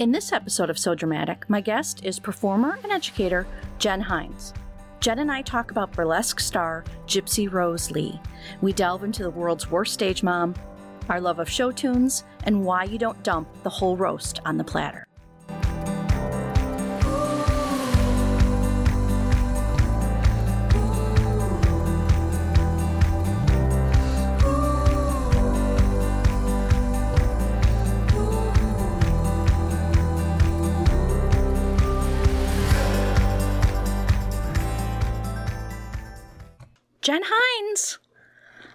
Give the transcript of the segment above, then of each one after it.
In this episode of So Dramatic, my guest is performer and educator Jen Hines. Jen and I talk about burlesque star Gypsy Rose Lee. We delve into the world's worst stage mom, our love of show tunes, and why you don't dump the whole roast on the platter. Jen Hines.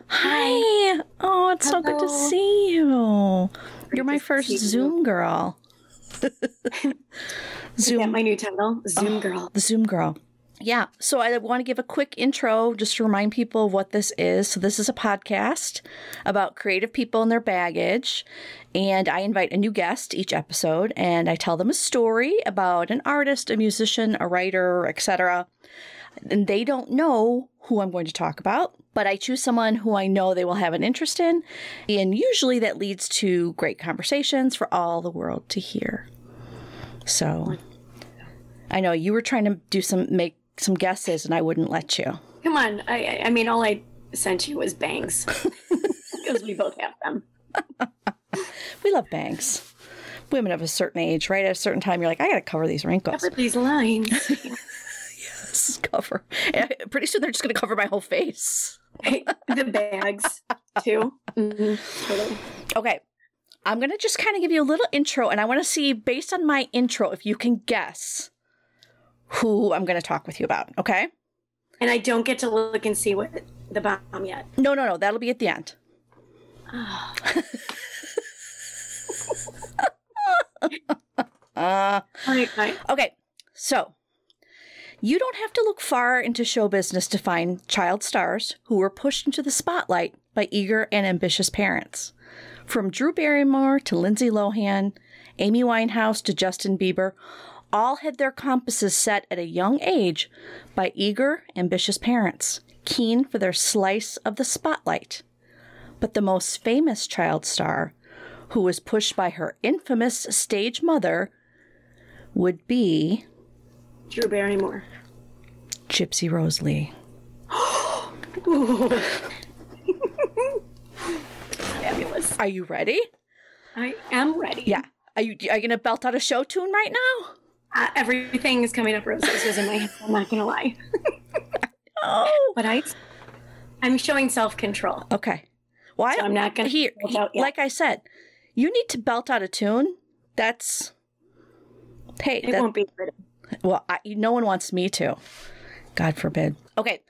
Hi. Oh, it's so good to see you. You're my first see you. Zoom girl. Is Zoom that my new title? Zoom Oh, girl. The Zoom girl. Yeah. So I want to give a quick intro just to remind people of what this is. So this is a podcast about creative people and their baggage. And I invite a new guest each episode and I tell them a story about an artist, a musician, a writer, etc. And they don't know who I'm going to talk about, but I choose someone who I know they will have an interest in. And usually that leads to great conversations for all the world to hear. So I know you were trying to do some make some guesses and I wouldn't let you. Come on. I, I- mean, all I sent you was bangs because we both have them. We love bangs. Women of a certain age, right? At a certain time, you're like, I gotta cover these wrinkles. Cover these lines. Is cover. And pretty soon they're just gonna cover my whole face. the bags too. Mhm, totally. Okay. I'm gonna just kind of give you a little intro and I wanna see, based on my intro, if you can guess who I'm gonna talk with you about, okay? And I don't get to look and see what the bomb yet. No, no, no, that'll be at the end. Uh right, fine. Okay, so you don't have to look far into show business to find child stars who were pushed into the spotlight by eager and ambitious parents. From Drew Barrymore to Lindsay Lohan, Amy Winehouse to Justin Bieber, all had their compasses set at a young age by eager, ambitious parents, keen for their slice of the spotlight. But the most famous child star, who was pushed by her infamous stage mother, would be Drew Barrymore. Gypsy Rose Lee. Fabulous. Are you ready? I am ready. Yeah. Are you are you gonna belt out a show tune right now? Uh, everything is coming up roses in my head. I'm not gonna lie, Oh. but I, I'm showing self control. Okay. Well, I So I'm not gonna here. belt out yet. Like I said, you need to belt out a tune. That's hey. It that- won't be pretty. Well, I, no one wants me to. God forbid. Okay.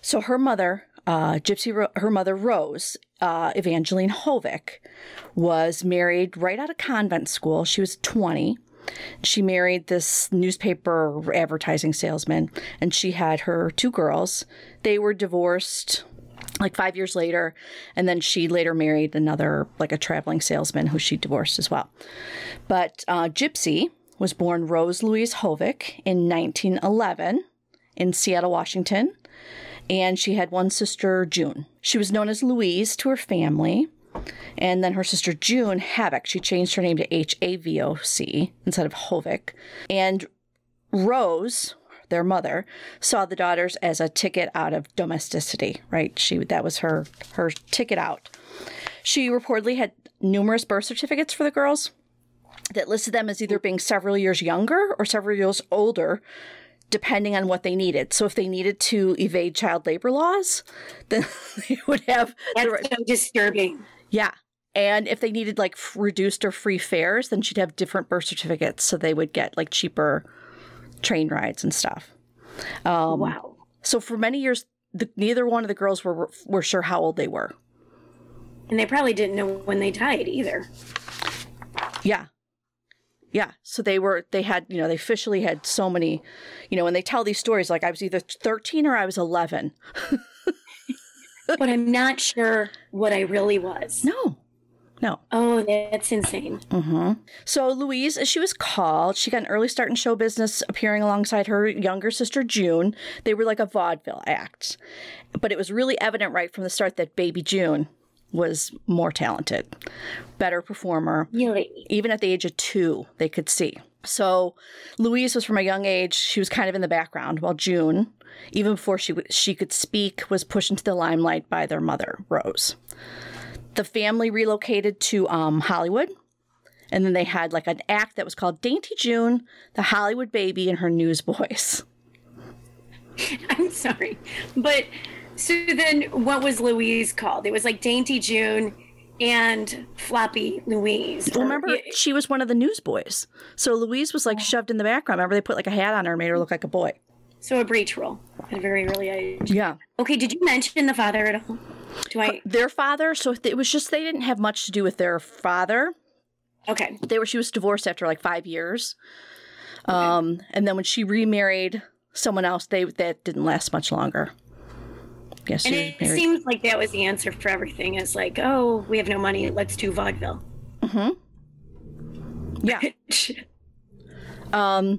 So her mother, uh, Gypsy, Ro- her mother Rose, uh, Evangeline Hovick, was married right out of convent school. She was 20. She married this newspaper advertising salesman, and she had her two girls. They were divorced like five years later, and then she later married another, like a traveling salesman who she divorced as well. But uh, Gypsy was born Rose Louise Hovick in 1911 in Seattle, Washington, and she had one sister, June. She was known as Louise to her family, and then her sister June Havoc. She changed her name to H A V O C instead of Hovick. And Rose, their mother, saw the daughters as a ticket out of domesticity, right? She that was her her ticket out. She reportedly had numerous birth certificates for the girls that listed them as either being several years younger or several years older, depending on what they needed. So if they needed to evade child labor laws, then they would have That's so disturbing. yeah. And if they needed like f- reduced or free fares, then she'd have different birth certificates. So they would get like cheaper train rides and stuff. Um, wow. So for many years, the, neither one of the girls were were sure how old they were. And they probably didn't know when they died either. Yeah. Yeah. So they were, they had, you know, they officially had so many, you know, when they tell these stories, like I was either 13 or I was 11. But I'm not sure what I really was. No. No. Oh, that's insane. hmm So Louise, as she was called, she got an early start in show business, appearing alongside her younger sister June. They were like a vaudeville act, but it was really evident right from the start that Baby June was more talented, better performer. Really? Even at the age of two, they could see. So Louise was from a young age, she was kind of in the background, while June, even before she, w- she could speak, was pushed into the limelight by their mother, Rose. The family relocated to um, Hollywood, and then they had like an act that was called Dainty June, the Hollywood Baby, and her newsboys. I'm sorry. But so then what was Louise called? It was like Dainty June and Floppy Louise. Well, remember, she was one of the newsboys. So Louise was like shoved in the background. Remember, they put like a hat on her and made her look like a boy. So a breach role at a very early age. Yeah. Okay, did you mention the father at all? Do I? Their father, so it was just they didn't have much to do with their father. Okay. They were she was divorced after like five years. Um, and then when she remarried someone else, they that didn't last much longer. Yes, And it seems like that was the answer for everything. It's like, oh, we have no money. Let's do vaudeville. yeah. Um,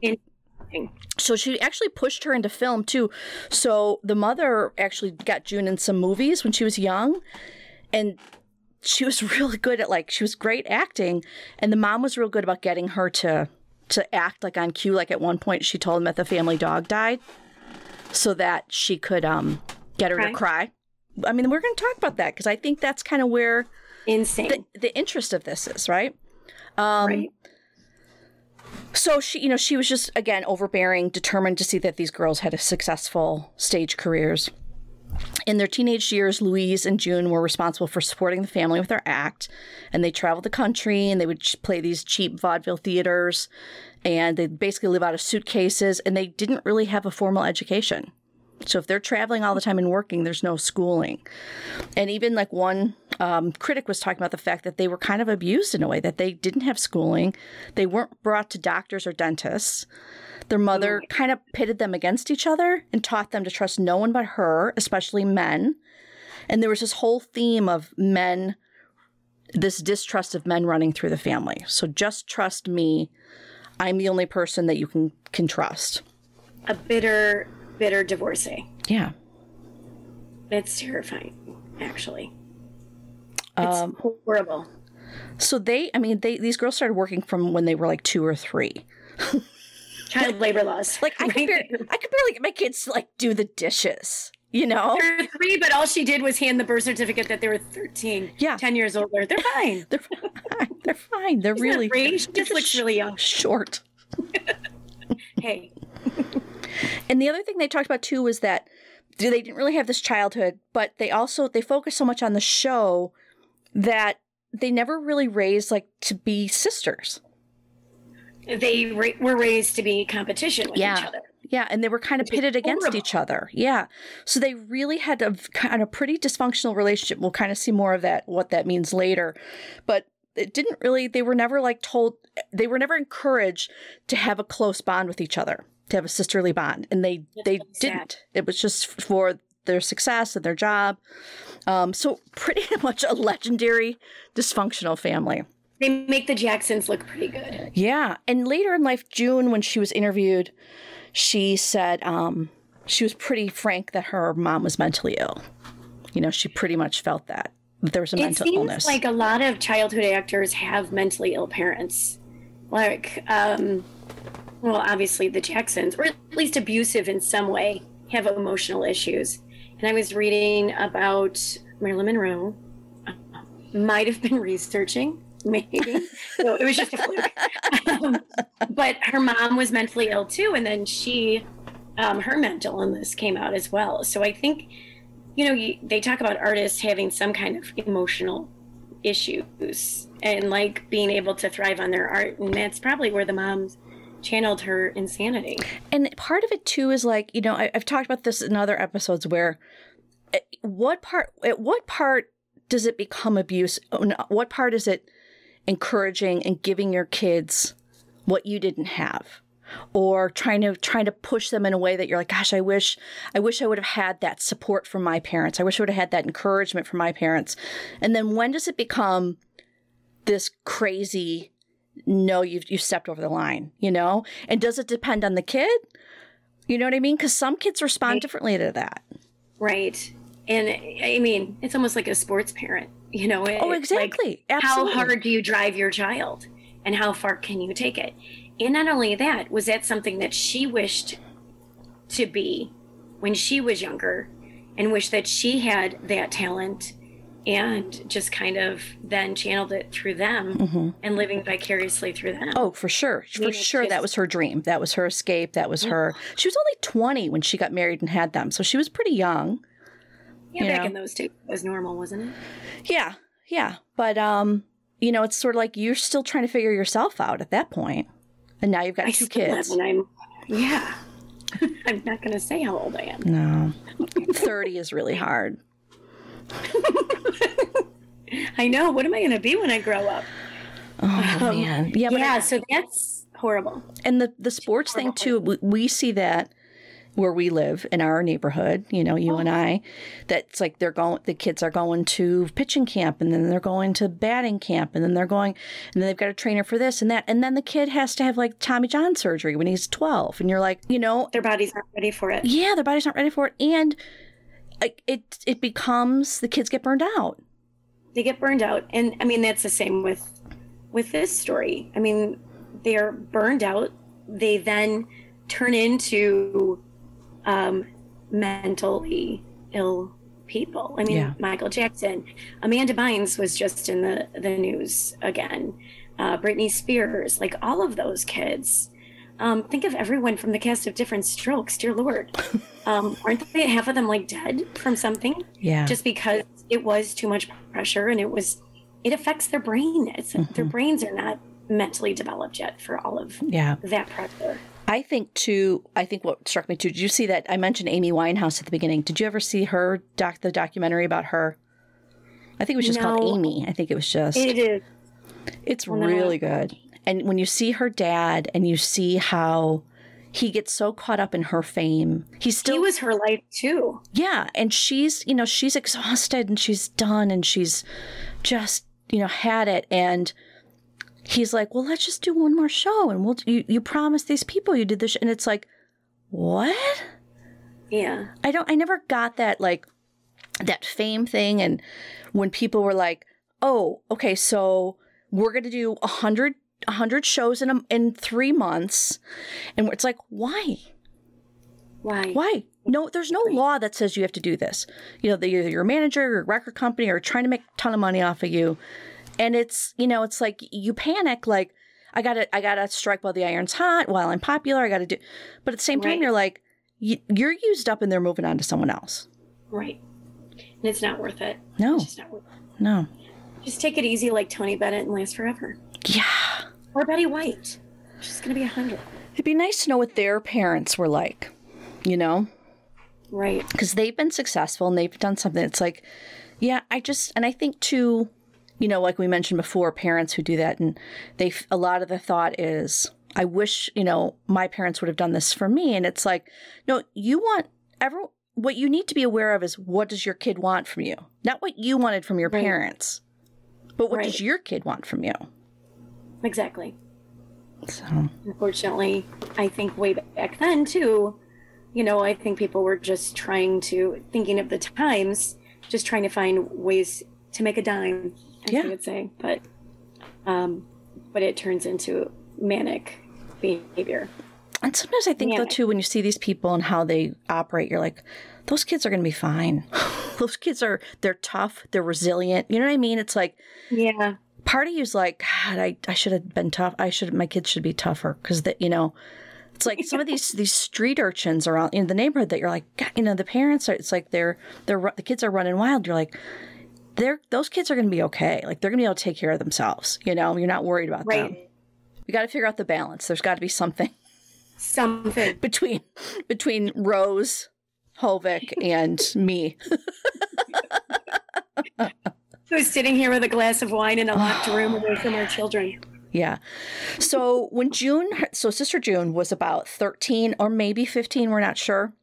so she actually pushed her into film too. So the mother actually got June in some movies when she was young, and she was really good at like she was great acting, and the mom was real good about getting her to to act like on cue. Like at one point, she told him that the family dog died, so that she could um get her Cry? to cry. I mean, we're going to talk about that because I think that's kind of where Insane. the, the interest of this is, right? Um, right. So she, you know, she was just again overbearing, determined to see that these girls had a successful stage careers. In their teenage years, Louise and June were responsible for supporting the family with their act, and they traveled the country and they would play these cheap vaudeville theaters, and they basically live out of suitcases, and they didn't really have a formal education. So if they're traveling all the time and working, there's no schooling. And even like one um, critic was talking about the fact that they were kind of abused in a way that they didn't have schooling, they weren't brought to doctors or dentists. Their mother kind of pitted them against each other and taught them to trust no one but her, especially men. And there was this whole theme of men, this distrust of men running through the family. So just trust me. I'm the only person that you can can trust. A bitter, bitter divorcee. Yeah. It's terrifying, actually. It's Um, horrible. So they, I mean, they these girls started working from when they were like two or three. Child labor laws. Like I could, barely, I could barely get my kids to like do the dishes. You know, They're three, but all she did was hand the birth certificate that they were 13, Yeah. 10 years older. They're fine. they're fine. They're fine. They're Isn't really free? She just looks sh- really young. short. Hey, And the other thing they talked about too was that they didn't really have this childhood, but they also they focused so much on the show that they never really raised like to be sisters. they ra- were raised to be competition with Yeah. each other. Yeah, and they were kind of pitted against horrible. each other. Yeah. So they really had a kind of pretty dysfunctional relationship. We'll kind of see more of that, what that means later. But it didn't really, they were never like told, they were never encouraged to have a close bond with each other, to have a sisterly bond. And they, That's they didn't. It was just for their success and their job. Um, so pretty much a legendary dysfunctional family. They make the Jacksons look pretty good. Yeah. And later in life, June, when she was interviewed, she said um, she was pretty frank that her mom was mentally ill. You know, she pretty much felt that, that there was a It mental seems illness. like a lot of childhood actors have mentally ill parents. Like, um, well, obviously the Jacksons, or at least abusive in some way, have emotional issues. And I was reading about Marilyn Monroe. Uh, Might have been researching, maybe. so it was just a fluke. Um, but her mom was mentally ill too, and then she, um, her mental illness came out as well. So I think you know, they talk about artists having some kind of emotional issues and like being able to thrive on their art. And that's probably where the moms channeled her insanity. and part of it too is like, you know, I, I've talked about this in other episodes where at what part, at what part does it become abuse? Oh, What part is it encouraging and giving your kids what you didn't have? or trying to trying to push them in a way that you're like gosh i wish i wish i would have had that support from my parents i wish i would have had that encouragement from my parents and then when does it become this crazy no you've you stepped over the line you know and does it depend on the kid you know what i mean because some kids respond differently to that Right. And I mean, it's almost like a sports parent. You know, it, Oh, like, exactly. how hard do you drive your child and how far can you take it? And not only that, was that something that she wished to be when she was younger and wished that she had that talent and just kind of then channeled it through them Mhm. and living vicariously through them. Oh, for sure. For sure. that was her dream. That was her escape. That was her. She was only 20 when she got married and had them. So she was pretty young. yeah, you back know. in those days it was normal, wasn't it? Yeah. Yeah. But, um, you know, it's sort of like you're still trying to figure yourself out at that point. And now you've got I two kids. and I'm yeah. I'm not going to say how old I am. No. 30 is really hard. I know. What am I going to be when I grow up? Oh, um, man. Yeah. But yeah, so that's horrible. and the the sports thing too we, we see that where we live in our neighborhood you know you and uh-huh. i that's like they're going the kids are going to pitching camp and then they're going to batting camp and then they're going and then they've got a trainer for this and that and then the kid has to have like tommy john surgery when he's 12 and you're like you know Their bodies aren't ready for it. yeah their body's not ready for it and like, it it becomes the kids get burned out They get burned out, and I mean that's the same with with this story. I mean, they're burned out. They then turn into um, mentally ill people. I mean, Yeah. Michael Jackson, Amanda Bynes was just in the the news again. Uh, Britney Spears, like all of those kids. Um, think of everyone from the cast of Diff'rent Strokes. Dear Lord, um, aren't they half of them like dead from something? yeah just because it was too much pressure and it was it affects their brain it's their brains are not mentally developed yet for all of yeah that pressure I think too. I think what struck me too. Did you see that? I mentioned Amy Winehouse at the beginning. Did you ever see her doc? The documentary about her. I think it was just called Amy. I think it was just. it is it's no. really good. And when you see her dad, and you see how he gets so caught up in her fame, he's still he was her life too yeah, and she's, you know, she's exhausted and she's done and she's just, you know, had it. And he's like, well, let's just do one more show. And we'll, you, you promised these people you did this. And it's like, what? yeah I don't, I never got that, like, that fame thing. And when people were like, oh, okay, so we're going to do a hundred, a hundred shows in a, in three months. And it's like, why? why Why? No, there's no law that says you have to do this. You know, the, your manager or your record company are trying to make a ton of money off of you. And it's, you know, it's like you panic, like, I gotta, I gotta strike while the iron's hot, while I'm popular, I gotta do. But at the same time, Right. you're like, you, you're used up and they're moving on to someone else. right and it's not worth it No, it's just not worth it. no. just take it easy like tony bennett and last forever Yeah. Or betty white she's gonna be a hundred It'd be nice to know what their parents were like, you know? right because they've been successful and they've done something. It's like, yeah, I just, and I think too, you know, like we mentioned before, parents who do that, and they, a lot of the thought is, I wish, you know, my parents would have done this for me. And it's like, no, you want every, what you need to be aware of is what does your kid want from you? Not what you wanted from your Right. parents, but what Right. does your kid want from you? Exactly So, unfortunately i think way back then too you know i think people were just trying to thinking of the times just trying to find ways to make a dime as Yeah. i would say but um but it turns into manic behavior and sometimes I think though too, when you see these people and how they operate, you're like, those kids are going to be fine. those kids are, they're tough, they're resilient. You know what I mean? It's like, yeah part of you's like, God, I, I should have been tough. I should, my kids should be tougher because that, you know, it's like some of these these street urchins around in the neighborhood that you're like, God, you know, the parents are. It's like they're they're the kids are running wild. You're like, they're those kids are going to be okay. Like they're going to be able to take care of themselves. You know, you're not worried about them. We got to figure out the balance. There's got to be something something between between Rose, Hovick, and me. who's sitting here with a glass of wine in a locked room away from our children Yeah. So when June, so Sister June was about 13 or maybe 15, we're not sure.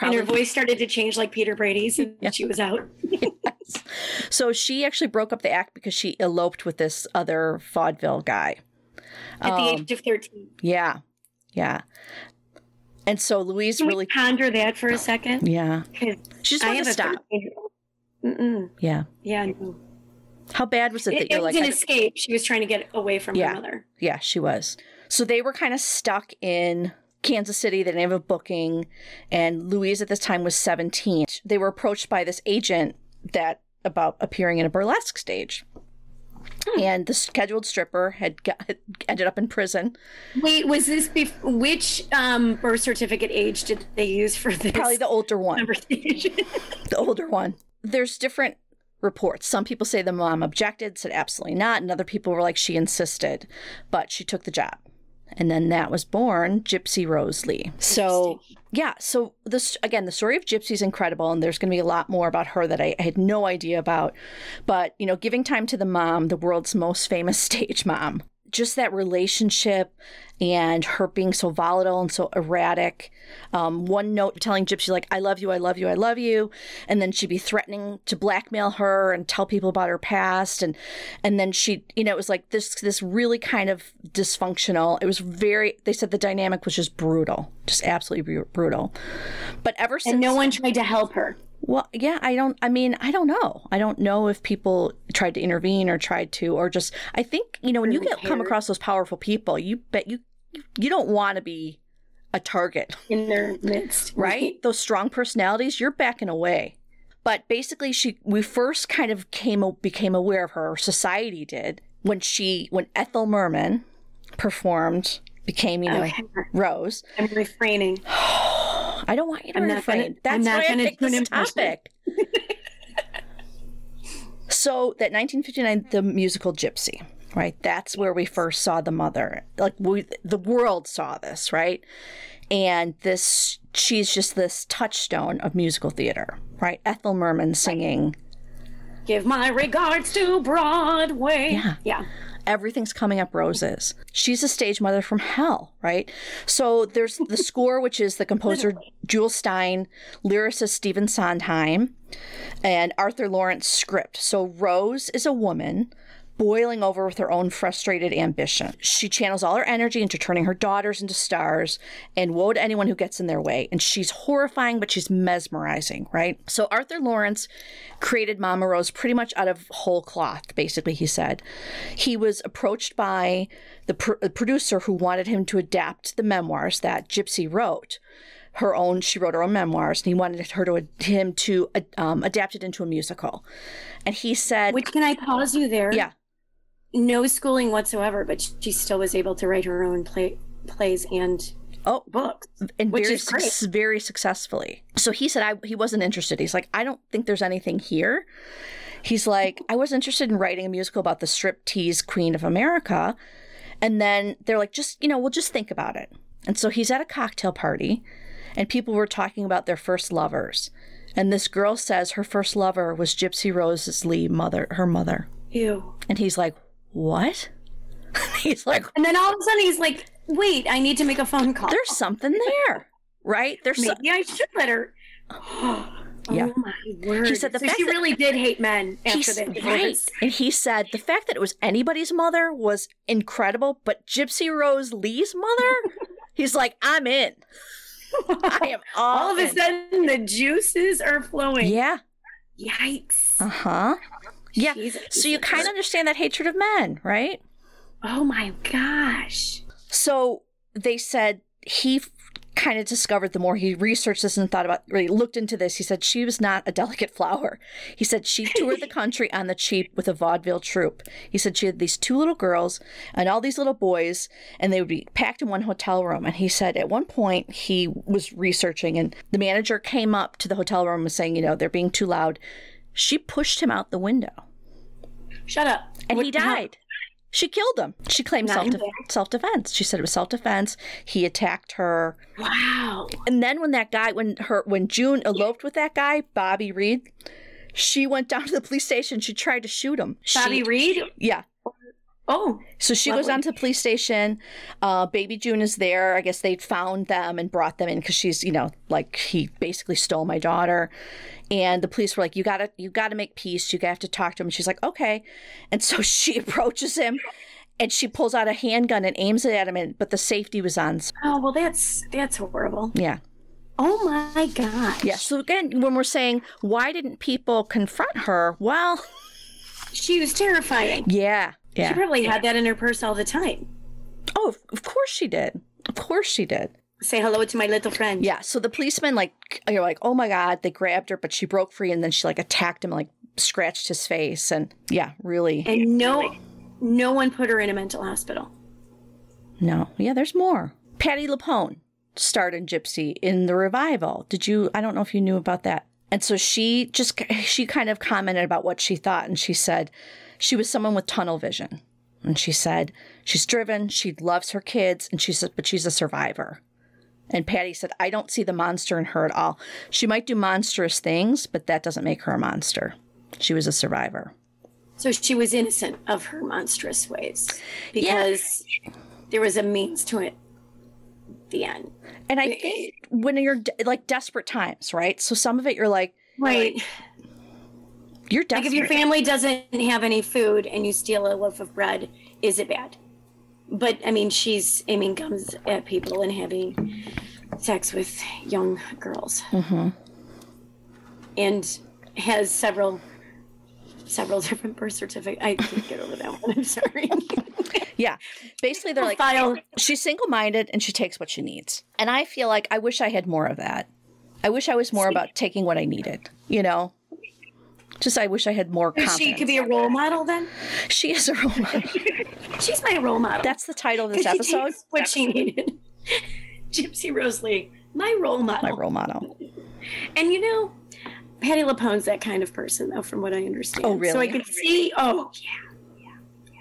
and her voice started to change like peter brady's and Yeah. she was out Yes. So she actually broke up the act because she eloped with this other vaudeville guy. at the Um, age of 13 Yeah. Yeah. And so Louise Can really, ponder that for a second? yeah. 'Cause She just I have to stop. 13-year-old. Mm-mm. Yeah. Yeah, no. How bad was it that It, you're it was like, an escape. She was trying to get away from Yeah. her mother. yeah, she was. So they were kind of stuck in Kansas City. They didn't have a booking. And Louise at this time was 17. They were approached by this agent that about appearing in a burlesque stage. And the scheduled stripper had got, ended up in prison. Wait, was this bef- which um, birth certificate age did they use for this Probably the older one. the older one. There's different reports. Some people say the mom objected, said absolutely not, and other people were like she insisted, but she took the job. And then that was born Gypsy Rose Lee. So, yeah, so this again, the story of Gypsy is incredible, and there's going to be a lot more about her that I, I had no idea about. But, you know, giving time to the mom, the world's most famous stage mom, just that relationship and her being so volatile and so erratic. Um, one note telling Gypsy, like, I love you, I love you, I love you. And then she'd be threatening to blackmail her and tell people about her past. And, and then she, you know, it was like this, this really kind of dysfunctional. It was very, they said the dynamic was just brutal, just absolutely bru- brutal. But ever since. and no one tried to help her. Well, yeah, I don't, I mean, I don't know. I don't know if people tried to intervene or tried to, or just, I think, you know, when you get come across those powerful people, you bet you, you don't want to be a target, in their midst, right? Those strong personalities, you're backing away. But basically, she, we first kind of came, became aware of her, or society did, when she, when Ethel Merman performed, became, you know, Okay. Rose. I'm refraining. I don't want you to I'm not gonna- That's I'm not why I picked this topic. so that 1959, the musical Gypsy, right? That's where we first saw the mother. Like we, the world saw this, right? And this, she's just this touchstone of musical theater, right? Ethel Merman singing. Give my regards to Broadway. Yeah. Yeah. Everything's coming up roses. She's a stage mother from hell, right? So there's the score, which is the composer Jule Styne, lyricist Stephen Sondheim, and Arthur Laurents script. So Rose is a woman boiling over with her own frustrated ambition. She channels all her energy into turning her daughters into stars, and woe to anyone who gets in their way. And she's horrifying, but she's mesmerizing, right? So Arthur Laurents created Mama Rose pretty much out of whole cloth, basically, he said. He was approached by the pr- producer who wanted him to adapt the memoirs that Gypsy wrote her own she wrote her own memoirs and he wanted her to him to um, adapt it into a musical and he said Which can I pause you there? yeah No schooling whatsoever, but she still was able to write her own play, plays and oh books. and Which very, is suc- very successfully. So he said I, he wasn't interested. He's like i don't think there's anything here. He's like i was interested in writing a musical about the striptease queen of america. And then they're like just you know we'll just think about it. And so he's at a cocktail party and people were talking about their first lovers. And this girl says her first lover was gypsy rose's lee mother her mother. Ew. and he's like what he's like And then all of a sudden he's like, wait, I need to make a phone call. there's something there right there's so- Maybe I should let her. Yeah. Oh my word. He said the so fact she that- really did hate men after He's that. right. And he said the fact that it was anybody's mother was incredible, but Gypsy Rose Lee's mother, he's like, I'm in. I am all, All of a sudden, the juices are flowing. Yeah. Yikes. Uh huh. Yeah. Jesus. So you kind of understand that hatred of men, right? Oh my gosh. So they said he kind of discovered the more he researched this and thought about really looked into this he said she was not a delicate flower he said she toured the country on the cheap with a vaudeville troupe he said she had these two little girls and all these little boys and they would be packed in one hotel room and he said at one point he was researching and the manager came up to the hotel room and was saying you know they're being too loud she pushed him out the window Shut up. and he What- how- died. She killed him. She claimed self bed. self defense. She said it was self defense. He attacked her, Wow. and then when that guy, when her, when June eloped with that guy, Bobby Reed, she went down to the police station. She tried to shoot him. Bobby She- Reed? yeah. Oh, So she goes Lovely. down to the police station. Uh, baby June is there. I guess they found them and brought them in because she's, you know, like he basically stole my daughter. And the police were like, "You gotta, you gotta make peace. You have to talk to him." And she's like, "Okay." And so she approaches him, and she pulls out a handgun and aims it at him. And but the safety was on. oh, well, that's that's horrible. Yeah, Oh my gosh. yeah. So again, when we're saying why didn't people confront her? Well, She was terrifying. Yeah. Yeah. She probably had that in her purse all the time. Oh, of course she did. Of course she did. Say hello to my little friend. Yeah. So the policeman, like, you're like, oh my God, they grabbed her, but she broke free and then she, like, attacked him, like, scratched his face. And yeah, really. And no, no one put her in a mental hospital. No. Yeah, there's more. Patti LuPone starred in Gypsy in the revival. Did you? I don't know if you knew about that. And so she just, she kind of commented about what she thought. And she said she was someone with tunnel vision. And she said she's driven, she loves her kids, and she said, but she's a survivor. And Patti said, I don't see the monster in her at all. She might do monstrous things, but that doesn't make her a monster. She was a survivor. So she was innocent of her monstrous ways because there was a means to it. The end. And I think when you're de- like desperate times, right? So some of it you're like, Right. you're desperate. Like if your family doesn't have any food and you steal a loaf of bread, is it bad? But I mean, she's aiming guns at people and having sex with young girls, Mm-hmm. and has several several different birth certificates. I can't get over that one. I'm sorry. yeah. Basically, they're like, File. she's single minded and she takes what she needs. And I feel like I wish I had more of that. I wish I was more about taking what I needed, you know? Just I wish I had more confidence. She could be a role model then. She is a role model. She's my role model. That's the title of this episode. takes what she needed. Gypsy Rose Lee, my role model. My role model. And you know, Patti LuPone's that kind of person, though, from what I understand. Oh, really? So really? I can see. Oh, yeah,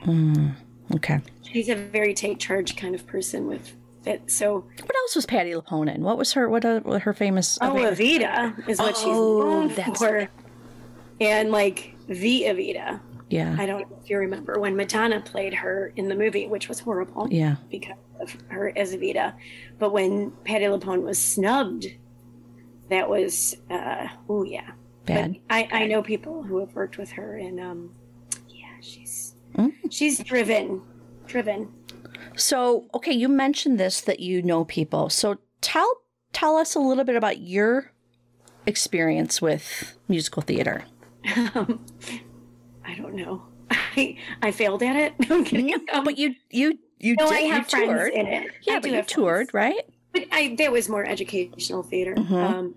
Yeah. Okay. she's a very take charge kind of person with it. So, What else was Patty LaPone in? What was her what, uh, her famous oh, other- Evita is what she's Oh, known that's for, and like the Evita. Yeah. I don't know if you remember when Madonna played her in the movie, which was horrible. Yeah. because of her as Evita. But when Patti LuPone was snubbed, that was uh oh yeah. Bad. I, I know people who have worked with her and um yeah, she's Mm. she's driven. Driven. So, okay, you mentioned this that you know people. So tell tell us a little bit about your experience with musical theater. Um, I don't know. I I failed at it. No, I'm kidding. Um, But you you you no, did I you have friends toured. in it. Yeah, I but you toured, friends. right? But I that was more educational theater. Mhm. Um,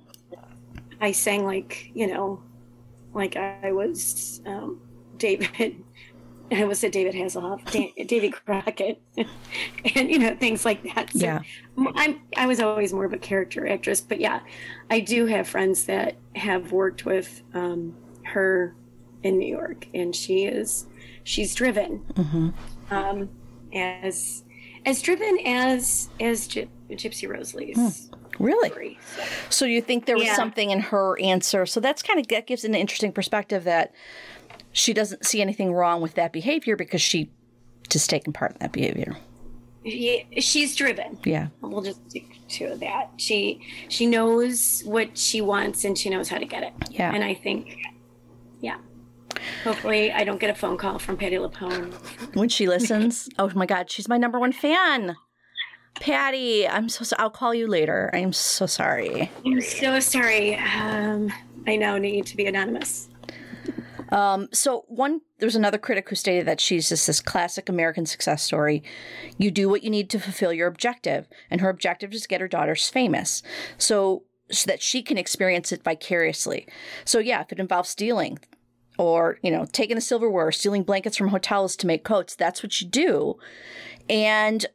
I sang like you know, like I was um, David. I was a David Hasselhoff, Da- Davy Crockett, and you know things like that. So Yeah. I'm I was always more of a character actress, but yeah, I do have friends that have worked with um, her in New York, and she is she's driven hmm um, as as driven as as Gy- Gypsy Rose Lee's Really? story. So, So you think there was Yeah. something in her answer? So that's kind of that gives an interesting perspective that she doesn't see anything wrong with that behavior because she just taken part in that behavior. yeah, she's driven. Yeah. We'll just stick to that. She she knows what she wants and she knows how to get it. Yeah. And I think, yeah. Hopefully, I don't get a phone call from Patti LuPone. When she listens, oh my God, she's my number one fan. Patti, I'm so, so I'll call you later. I am so sorry. I'm so sorry. Um, I now need to be anonymous. Um, so one, there's another critic who stated that she's just this classic American success story. You do what you need to fulfill your objective, and her objective is to get her daughters famous, so so that she can experience it vicariously. So yeah, if it involves stealing, or you know, taking the silverware, stealing blankets from hotels to make coats, that's what you do. And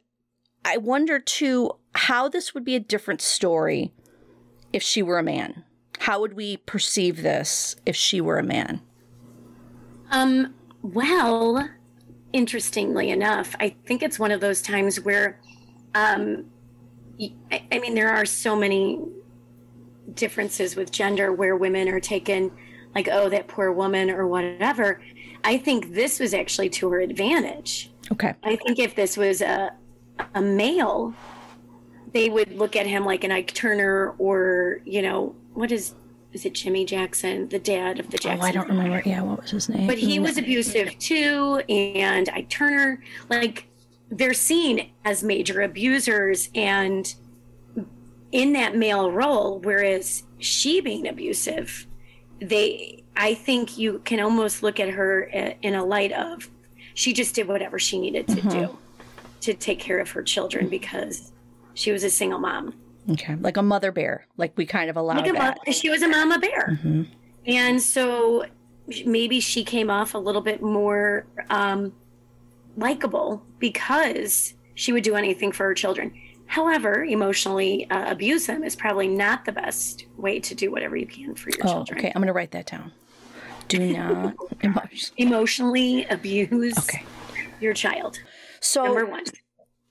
I wonder too how this would be a different story if she were a man. How would we perceive this if she were a man? Um, well, interestingly enough, I think it's one of those times where, um, I mean, there are so many differences with gender where women are taken like, oh, that poor woman or whatever. I think this was actually to her advantage. Okay. I think if this was a a male, they would look at him like an Ike Turner or you know what is is it Jimmy Jackson, the dad of the Oh, Jacksons? I don't remember. Yeah, what was his name? But he was abusive too, and Ike Turner, like they're seen as major abusers and in that male role, whereas she being abusive, they I think you can almost look at her in a light of she just did whatever she needed to mm-hmm. do to take care of her children because she was a single mom. Okay, like a mother bear, like we kind of allowed like that. Mother, she was a mama bear, mm-hmm. and so maybe she came off a little bit more um, likable because she would do anything for her children. However, emotionally uh, abuse them is probably not the best way to do whatever you can for your oh, children. Okay, I'm going to write that down. Do not emotionally abuse okay. your child. So number one.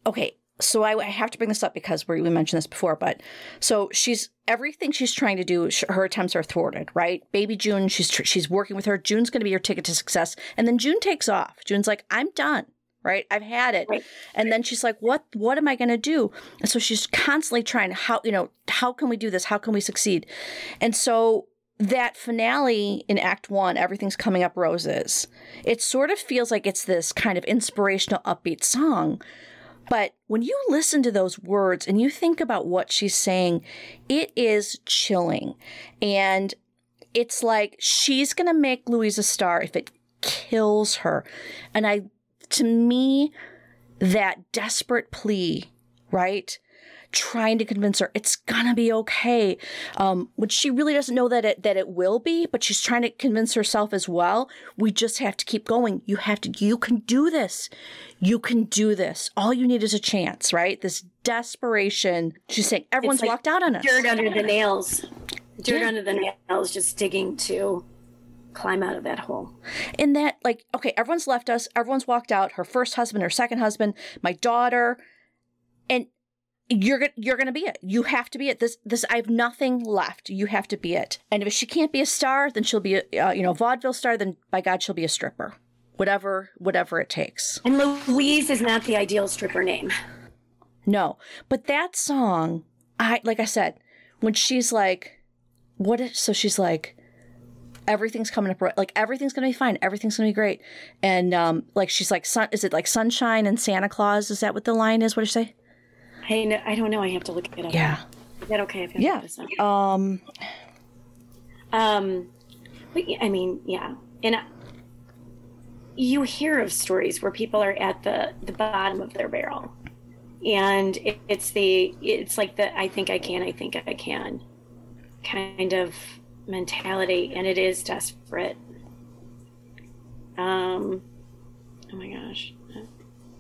Okay, so I, I, have to bring this up because we, we mentioned this before, but so she's everything she's trying to do, her attempts are thwarted, right? Baby June, she's she's working with her. June's going to be her ticket to success, and then June takes off. June's like, I'm done right? I've had it. Right. and then she's like what what am i going to do? And so she's constantly trying how you know how can we do this? How can we succeed? And so that finale in act one everything's coming up roses it sort of feels like it's this kind of inspirational upbeat song. But when you listen to those words and you think about what she's saying it is chilling. And it's like she's going to make louise a star if it kills her. And i to me, that desperate plea, right? Trying to convince her it's gonna be okay, um, which she really doesn't know that it that it will be, but she's trying to convince herself as well. We just have to keep going. You have to. You can do this. You can do this. All you need is a chance, right? This desperation. She's saying everyone's like walked out on us. Dirt under the nails. Dirt yeah. under the nails, just digging to climb out of that hole. In that, like, okay, everyone's left us, everyone's walked out, her first husband, her second husband, my daughter, and you're you're gonna be it. You have to be it. This this I have nothing left. You have to be it. And if she can't be a star, then she'll be a uh, you know vaudeville star. Then by God, she'll be a stripper. Whatever whatever it takes. And Louise is not the ideal stripper name. No, but that song, I like I said, when she's like, what? Is, so she's like, everything's coming up right. Like everything's gonna be fine. Everything's gonna be great. And um, like she's like, sun. Is it like sunshine and Santa Claus? Is that what the line is? What do you say? I know, I don't know. I have to look it up. Yeah. Is that okay? If yeah. Um. Um. But I mean, yeah, and. I, you hear of stories where people are at the the bottom of their barrel and it, it's the it's like the i think i can i think i can kind of mentality, and it is desperate. Um, oh my gosh,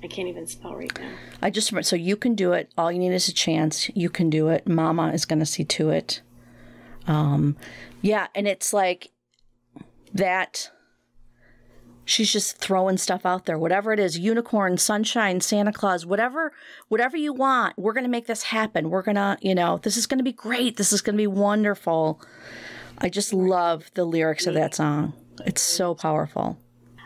I can't even spell right now. I just remember. So you can do it. All you need is a chance. You can do it. Mama is going to see to it. Um, yeah, and it's like that. She's just throwing stuff out there, whatever it is, unicorn, sunshine, Santa Claus, whatever, whatever you want. We're going to make this happen. We're going to, you know, this is going to be great. This is going to be wonderful. I just love the lyrics of that song. It's so powerful.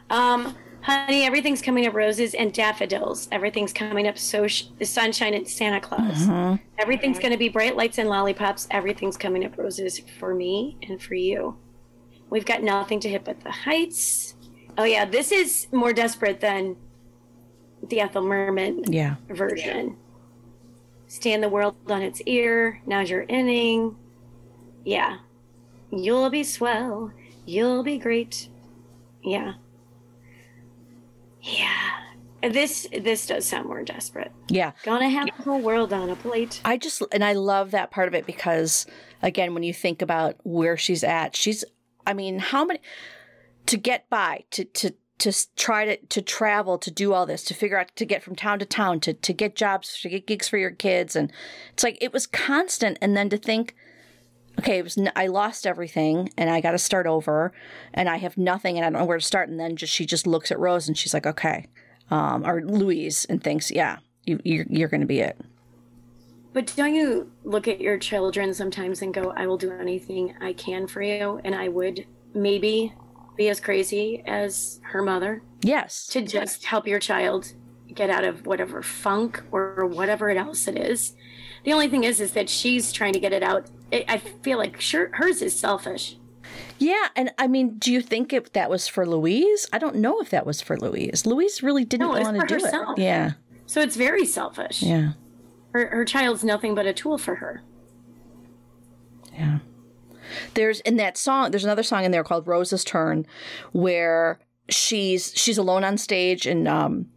Um, honey, everything's coming up roses and daffodils. Everything's coming up so sh- sunshine and Santa Claus. Mm-hmm. Everything's going to be bright lights and lollipops. Everything's coming up roses for me and for you. We've got nothing to hit but the heights. Oh yeah, this is more desperate than the Ethel Merman yeah. version. Stand the world on its ear. Now's your inning. Yeah, You'll be swell. You'll be great. Yeah. Yeah. This this does sound more desperate. Yeah. Gonna have the whole world on a plate. I just and I love that part of it because again, when you think about where she's at, she's I mean, how many to get by, to to to try to to travel, to do all this, to figure out to get from town to town, to to get jobs, to get gigs for your kids, and it's like it was constant. And then to think okay, it was I lost everything and I got to start over and I have nothing and I don't know where to start. And then just she just looks at Rose and she's like, okay, um, or Louise and thinks, yeah, you, you're, you're going to be it. But don't you look at your children sometimes and go, I will do anything I can for you, and I would maybe be as crazy as her mother? Yes. To just help your child get out of whatever funk or whatever else it is. The only thing is, is that she's trying to get it out I feel like sure hers is selfish. Yeah, and I mean, do you think if that was for Louise? I don't know if that was for Louise. Louise really didn't no, want to do herself. it. Yeah. So it's very selfish. Yeah. Her her child's nothing but a tool for her. Yeah. There's in that song. There's another song in there called "Rose's Turn," where she's she's alone on stage and um,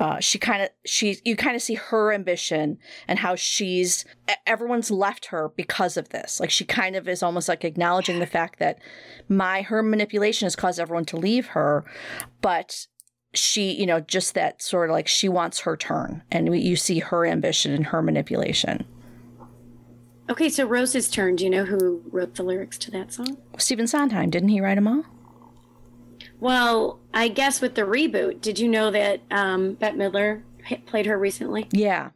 uh, she kind of she you kind of see her ambition and how she's everyone's left her because of this. Like she kind of is almost like acknowledging the fact that my her manipulation has caused everyone to leave her, but she you know just that sort of like she wants her turn and we, you see her ambition and her manipulation. Okay, so Rose's turn. Do you know who wrote the lyrics to that song? Stephen Sondheim didn't he write them all? Well, I guess with the reboot, did you know that um, Bette Midler played her recently? Yeah.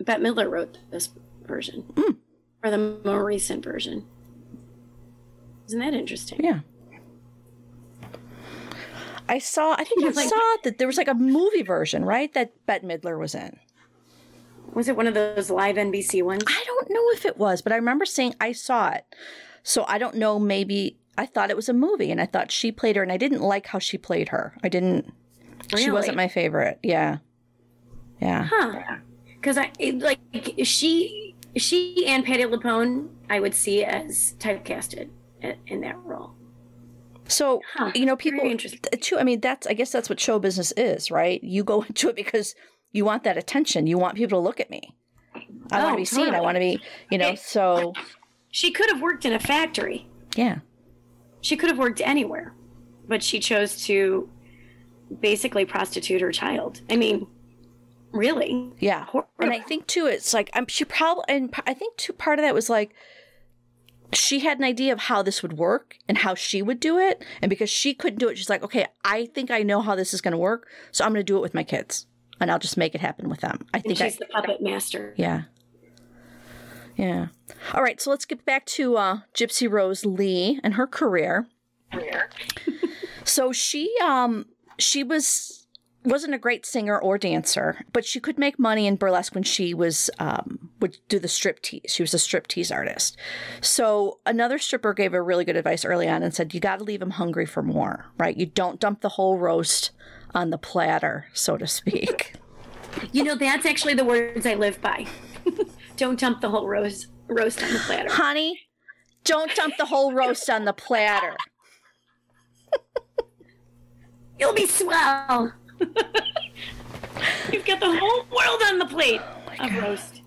Bette Midler wrote this version, Mm. or the more recent version. Isn't that interesting? Yeah. I saw. I think I like- saw that there was like a movie version, right? That Bette Midler was in. Was it one of those live NBC ones? I don't know if it was, but I remember saying I saw it. So I don't know. Maybe I thought it was a movie, and I thought she played her, and I didn't like how she played her. I didn't. She wasn't my favorite. Yeah. Yeah. Huh? Because I like she she and Patti LuPone, I would see as typecasted in that role. So Huh. you know, people too. I mean, that's I guess that's what show business is, right? You go into it because you want that attention. You want people to look at me. I want Oh, to be seen. I want to be, you know. So She could have worked in a factory. yeah, She could have worked anywhere, but she chose to basically prostitute her child. I mean, really? yeah. And I think too, it's like I'm. She probably and I think too. Part of that was like she had an idea of how this would work and how she would do it, and because she couldn't do it, she's like, okay, I think I know how this is going to work, so I'm going to do it with my kids, and I'll just make it happen with them. I And think I, she's the puppet master. Yeah. Yeah. All right, so let's get back to uh, Gypsy Rose Lee and her career. So she um she was wasn't a great singer or dancer, but she could make money in burlesque when she was um would do the strip tease. She was a strip tease artist. So another stripper gave her really good advice early on and said you got to leave them hungry for more, right? You don't dump the whole roast on the platter, so to speak. You know, that's actually the words I live by. Don't dump the whole roast roast on the platter. Honey, don't dump the whole roast on the platter. You'll be swell. You've got the whole world on the plate oh of roast.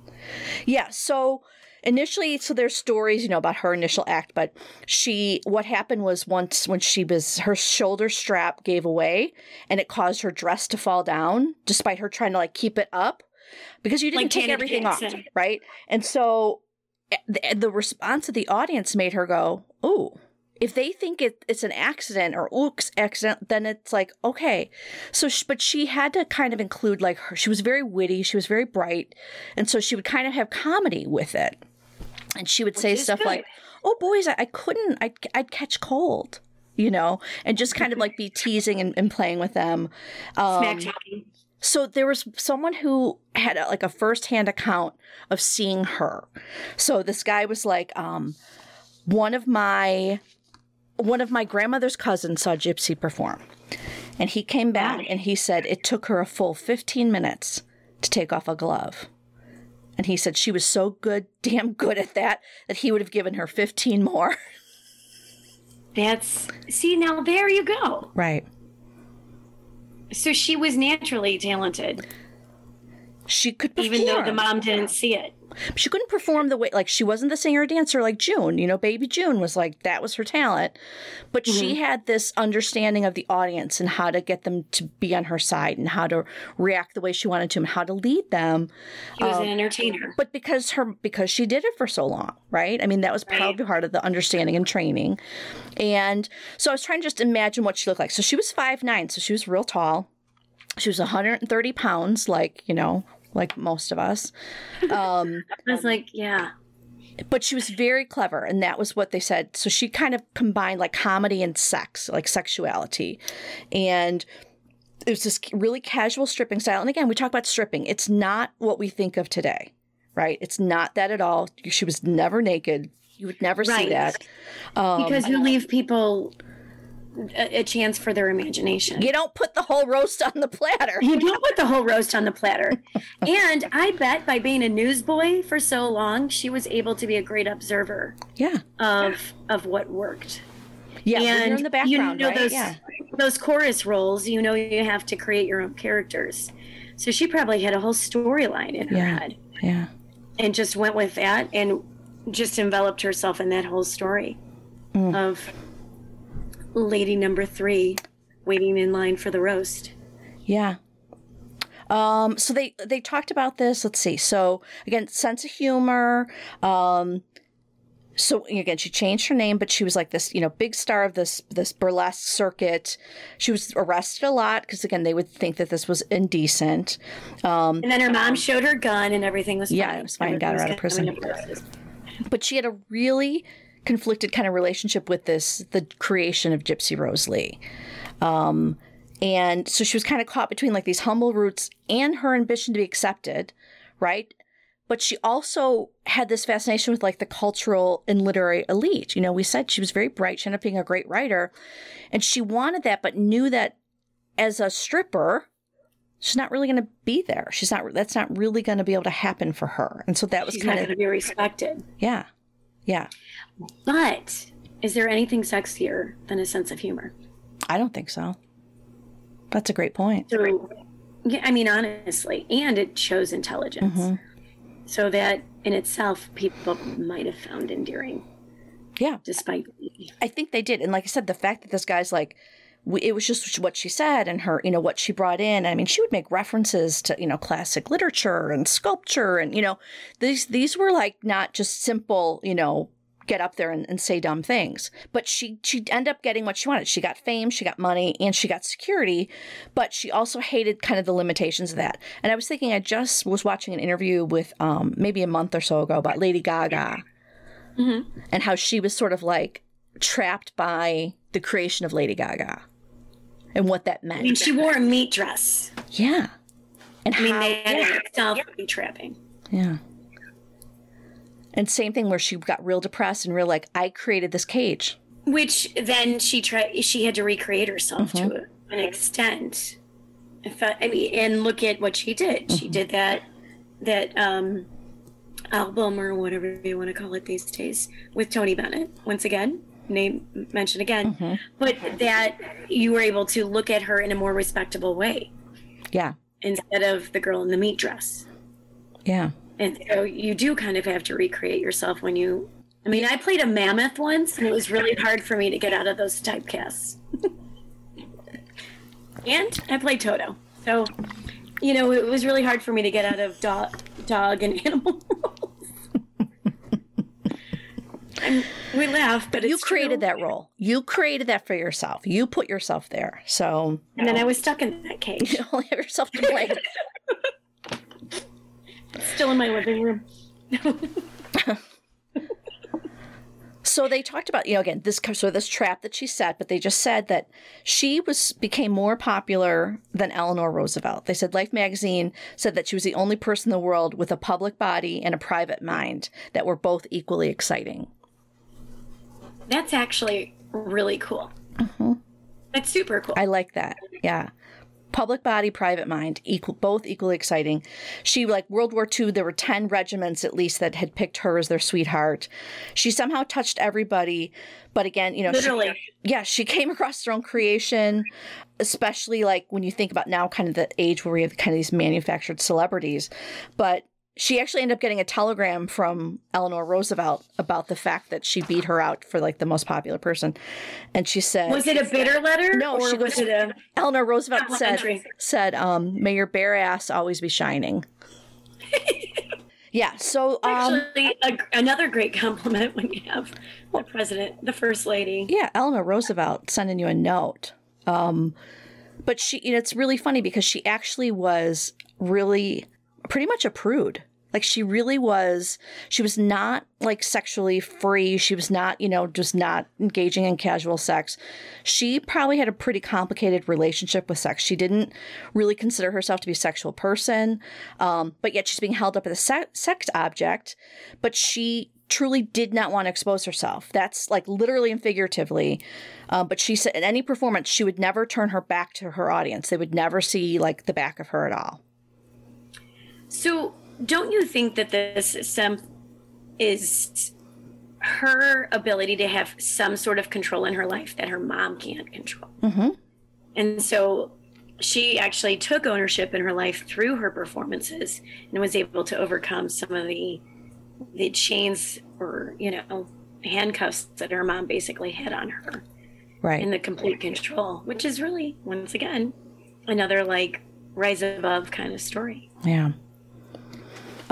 Yeah, so initially so there's stories, you know, about her initial act, but she what happened was once when she was her shoulder strap gave away and it caused her dress to fall down despite her trying to like keep it up because you didn't Like take everything off, right? And so eh, the, the response of the audience made her go, "Ooh, if they think it, it's an accident or oops accident then it's like okay so sh but she had to kind of include like her she was very witty she was very bright and so she would kind of have comedy with it and she would say stuff good. like oh boys I, I couldn't I'd, I'd catch cold you know and just kind of like be teasing and, and playing with them um, Smack talking. So there was someone who had a, like a firsthand account of seeing her. So this guy was like, um, one of my one of my grandmother's cousins saw Gypsy perform, and he came back and he said it took her a full fifteen minutes to take off a glove. And he said she was so good, damn good at that, that he would have given her 15 more. That's see now there you go. Right. So she was naturally talented, She could perform. even though the mom didn't see it. She couldn't perform the way like she wasn't the singer or dancer like June. You know, baby June was like that was her talent. But she mm-hmm. had this understanding of the audience and how to get them to be on her side and how to react the way she wanted to and how to lead them. She was an um, entertainer. But because her because she did it for so long, right? I mean, that was probably part of the understanding and training. And so I was trying to just imagine what she looked like. So she was five nine, so she was real tall. She was 130 pounds, like, you know, like most of us. Um, I was like, yeah. but she was very clever and that was what they said. So she kind of combined like comedy and sex like sexuality. And it was this really casual stripping style. And again we talk about stripping. It's not what we think of today right? It's not that at all. She was never naked. You would never see that. Um, Because you leave people a, a chance for their imagination. You don't put the whole roast on the platter. You don't put the whole roast on the platter. and I bet by being a newsboy for so long, she was able to be a great observer Yeah. of of what worked. Yeah. and you're in the background, you know right? those yeah. those chorus roles, you know you have to create your own characters. So she probably had a whole storyline in her Yeah. head Yeah. and just went with that and just enveloped herself in that whole story Mm. of lady number 3 waiting in line for the roast. Yeah. Um, so they they talked about this. Let's see. So again, sense of humor. Um, so again, she changed her name, but she was like this, you know, big star of this this burlesque circuit. She was arrested a lot because again, they would think that this was indecent. Um, And then her mom showed her gun and everything was fine. Yeah, it was fine, got her out of prison. Everything was coming up. but she had a really conflicted kind of relationship with this the creation of gypsy rose lee. Um, and so she was kind of caught between like these humble roots and her ambition to be accepted right? But she also had this fascination with like the cultural and literary elite. You know we said she was very bright. She ended up being a great writer. And she wanted that but knew that as a stripper she's not really going to be there. She's not that's not really going to be able to happen for her. And so that was kind going to of be respected. yeah yeah But is there anything sexier than a sense of humor? I don't think so. That's a great point. So, yeah, I mean, honestly, and it shows intelligence. Mm-hmm. So that in itself, people might have found endearing, Yeah, despite. I think they did. And like I said, the fact that this guy's like, it was just what she said and her, you know, what she brought in. I mean, she would make references to, you know, classic literature and sculpture. And, you know, these, these were like not just simple, you know, get up there and, and say dumb things. But she, she ended up getting what she wanted. She got fame, she got money, and she got security. But she also hated kind of the limitations of that. And I was thinking, I just was watching an interview with um, maybe a month or so ago about Lady Gaga and how she was sort of like trapped by the creation of Lady Gaga and what that meant. I mean, she wore a meat dress. yeah. And I mean, how, that yeah. itself would be trapping. yeah. And same thing where she got real depressed and real like, I created this cage. Which then she tried. She had to recreate herself Mm-hmm. to an extent. I, I mean, and look at what she did. She Mm-hmm. did that that um, album or whatever you want to call it these days with Tony Bennett. Once again, name mentioned again, Mm-hmm. but that you were able to look at her in a more respectable way Yeah. instead of the girl in the meat dress. Yeah. And so you do kind of have to recreate yourself when you. I mean, I played a mammoth once, and it was really hard for me to get out of those typecasts. and I played Toto, so you know it was really hard for me to get out of dog, dog and animal. I'm, we laugh, but You created true. that role. You created that for yourself. You put yourself there. So and then I was stuck in that cage, you only have yourself to blame. still in my living room. So they talked about, you know, again, this so this trap that she set, but they just said that she was became more popular than Eleanor Roosevelt. They said Life magazine said that she was the only person in the world with a public body and a private mind that were both equally exciting. That's actually really cool. Mm-hmm. That's super cool. I like that. Yeah. Public body, private mind, equal, both equally exciting. She, like World War II, there were 10 regiments at least that had picked her as their sweetheart. She somehow touched everybody. But again, you know, she- Literally. yeah, she came across her own creation, especially like when you think about now, kind of the age where we have kind of these manufactured celebrities. But she actually ended up getting a telegram from Eleanor Roosevelt about the fact that she beat her out for like the most popular person. And she said, was it a bitter letter? No, or she was goes- it a? Eleanor Roosevelt said, said, um, may your bare ass always be shining. yeah. So, um, Actually, a, another great compliment when you have the president, the first lady. yeah, Eleanor Roosevelt sending you a note. Um, but she, you know, it's really funny because she actually was really pretty much a prude. Like she really was, she was not like sexually free. She was not, you know, just not engaging in casual sex. She probably had a pretty complicated relationship with sex. She didn't really consider herself to be a sexual person, um, but yet she's being held up as a se- sex object. But she truly did not want to expose herself. That's like literally and figuratively. Um, but she said in any performance, she would never turn her back to her audience. They would never see like the back of her at all. So, don't you think that this some is her ability to have some sort of control in her life that her mom can't control? Mm-hmm. And so she actually took ownership in her life through her performances and was able to overcome some of the the chains or you know handcuffs that her mom basically had on her right in the complete control which is really once again another like rise above kind of story yeah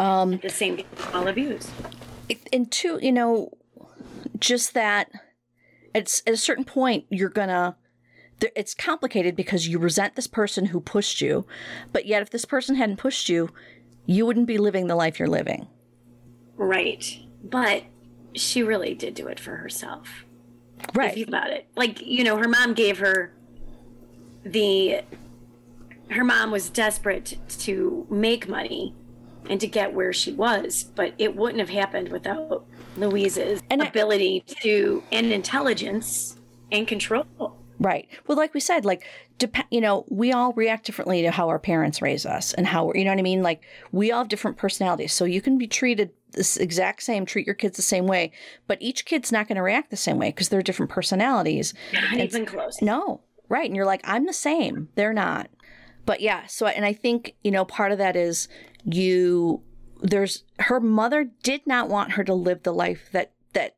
um the same all abuse and two you know just that it's at a certain point you're gonna it's complicated because you resent this person who pushed you, but yet if this person hadn't pushed you, you wouldn't be living the life you're living. Right. But she really did do it for herself. Right. If you about it. Like, you know, her mom gave her the her mom was desperate to make money and to get where she was, but it wouldn't have happened without Louise's and ability I, to and intelligence and control. Right. Well, like we said, like, dep- you know, we all react differently to how our parents raise us and how, we're you know what I mean? Like, we all have different personalities. So you can be treated this exact same, treat your kids the same way, but each kid's not going to react the same way because they're different personalities. Not and, even close. No. Right. And you're like, I'm the same. They're not. But yeah. So, and I think, you know, part of that is you, there's, her mother did not want her to live the life that, that,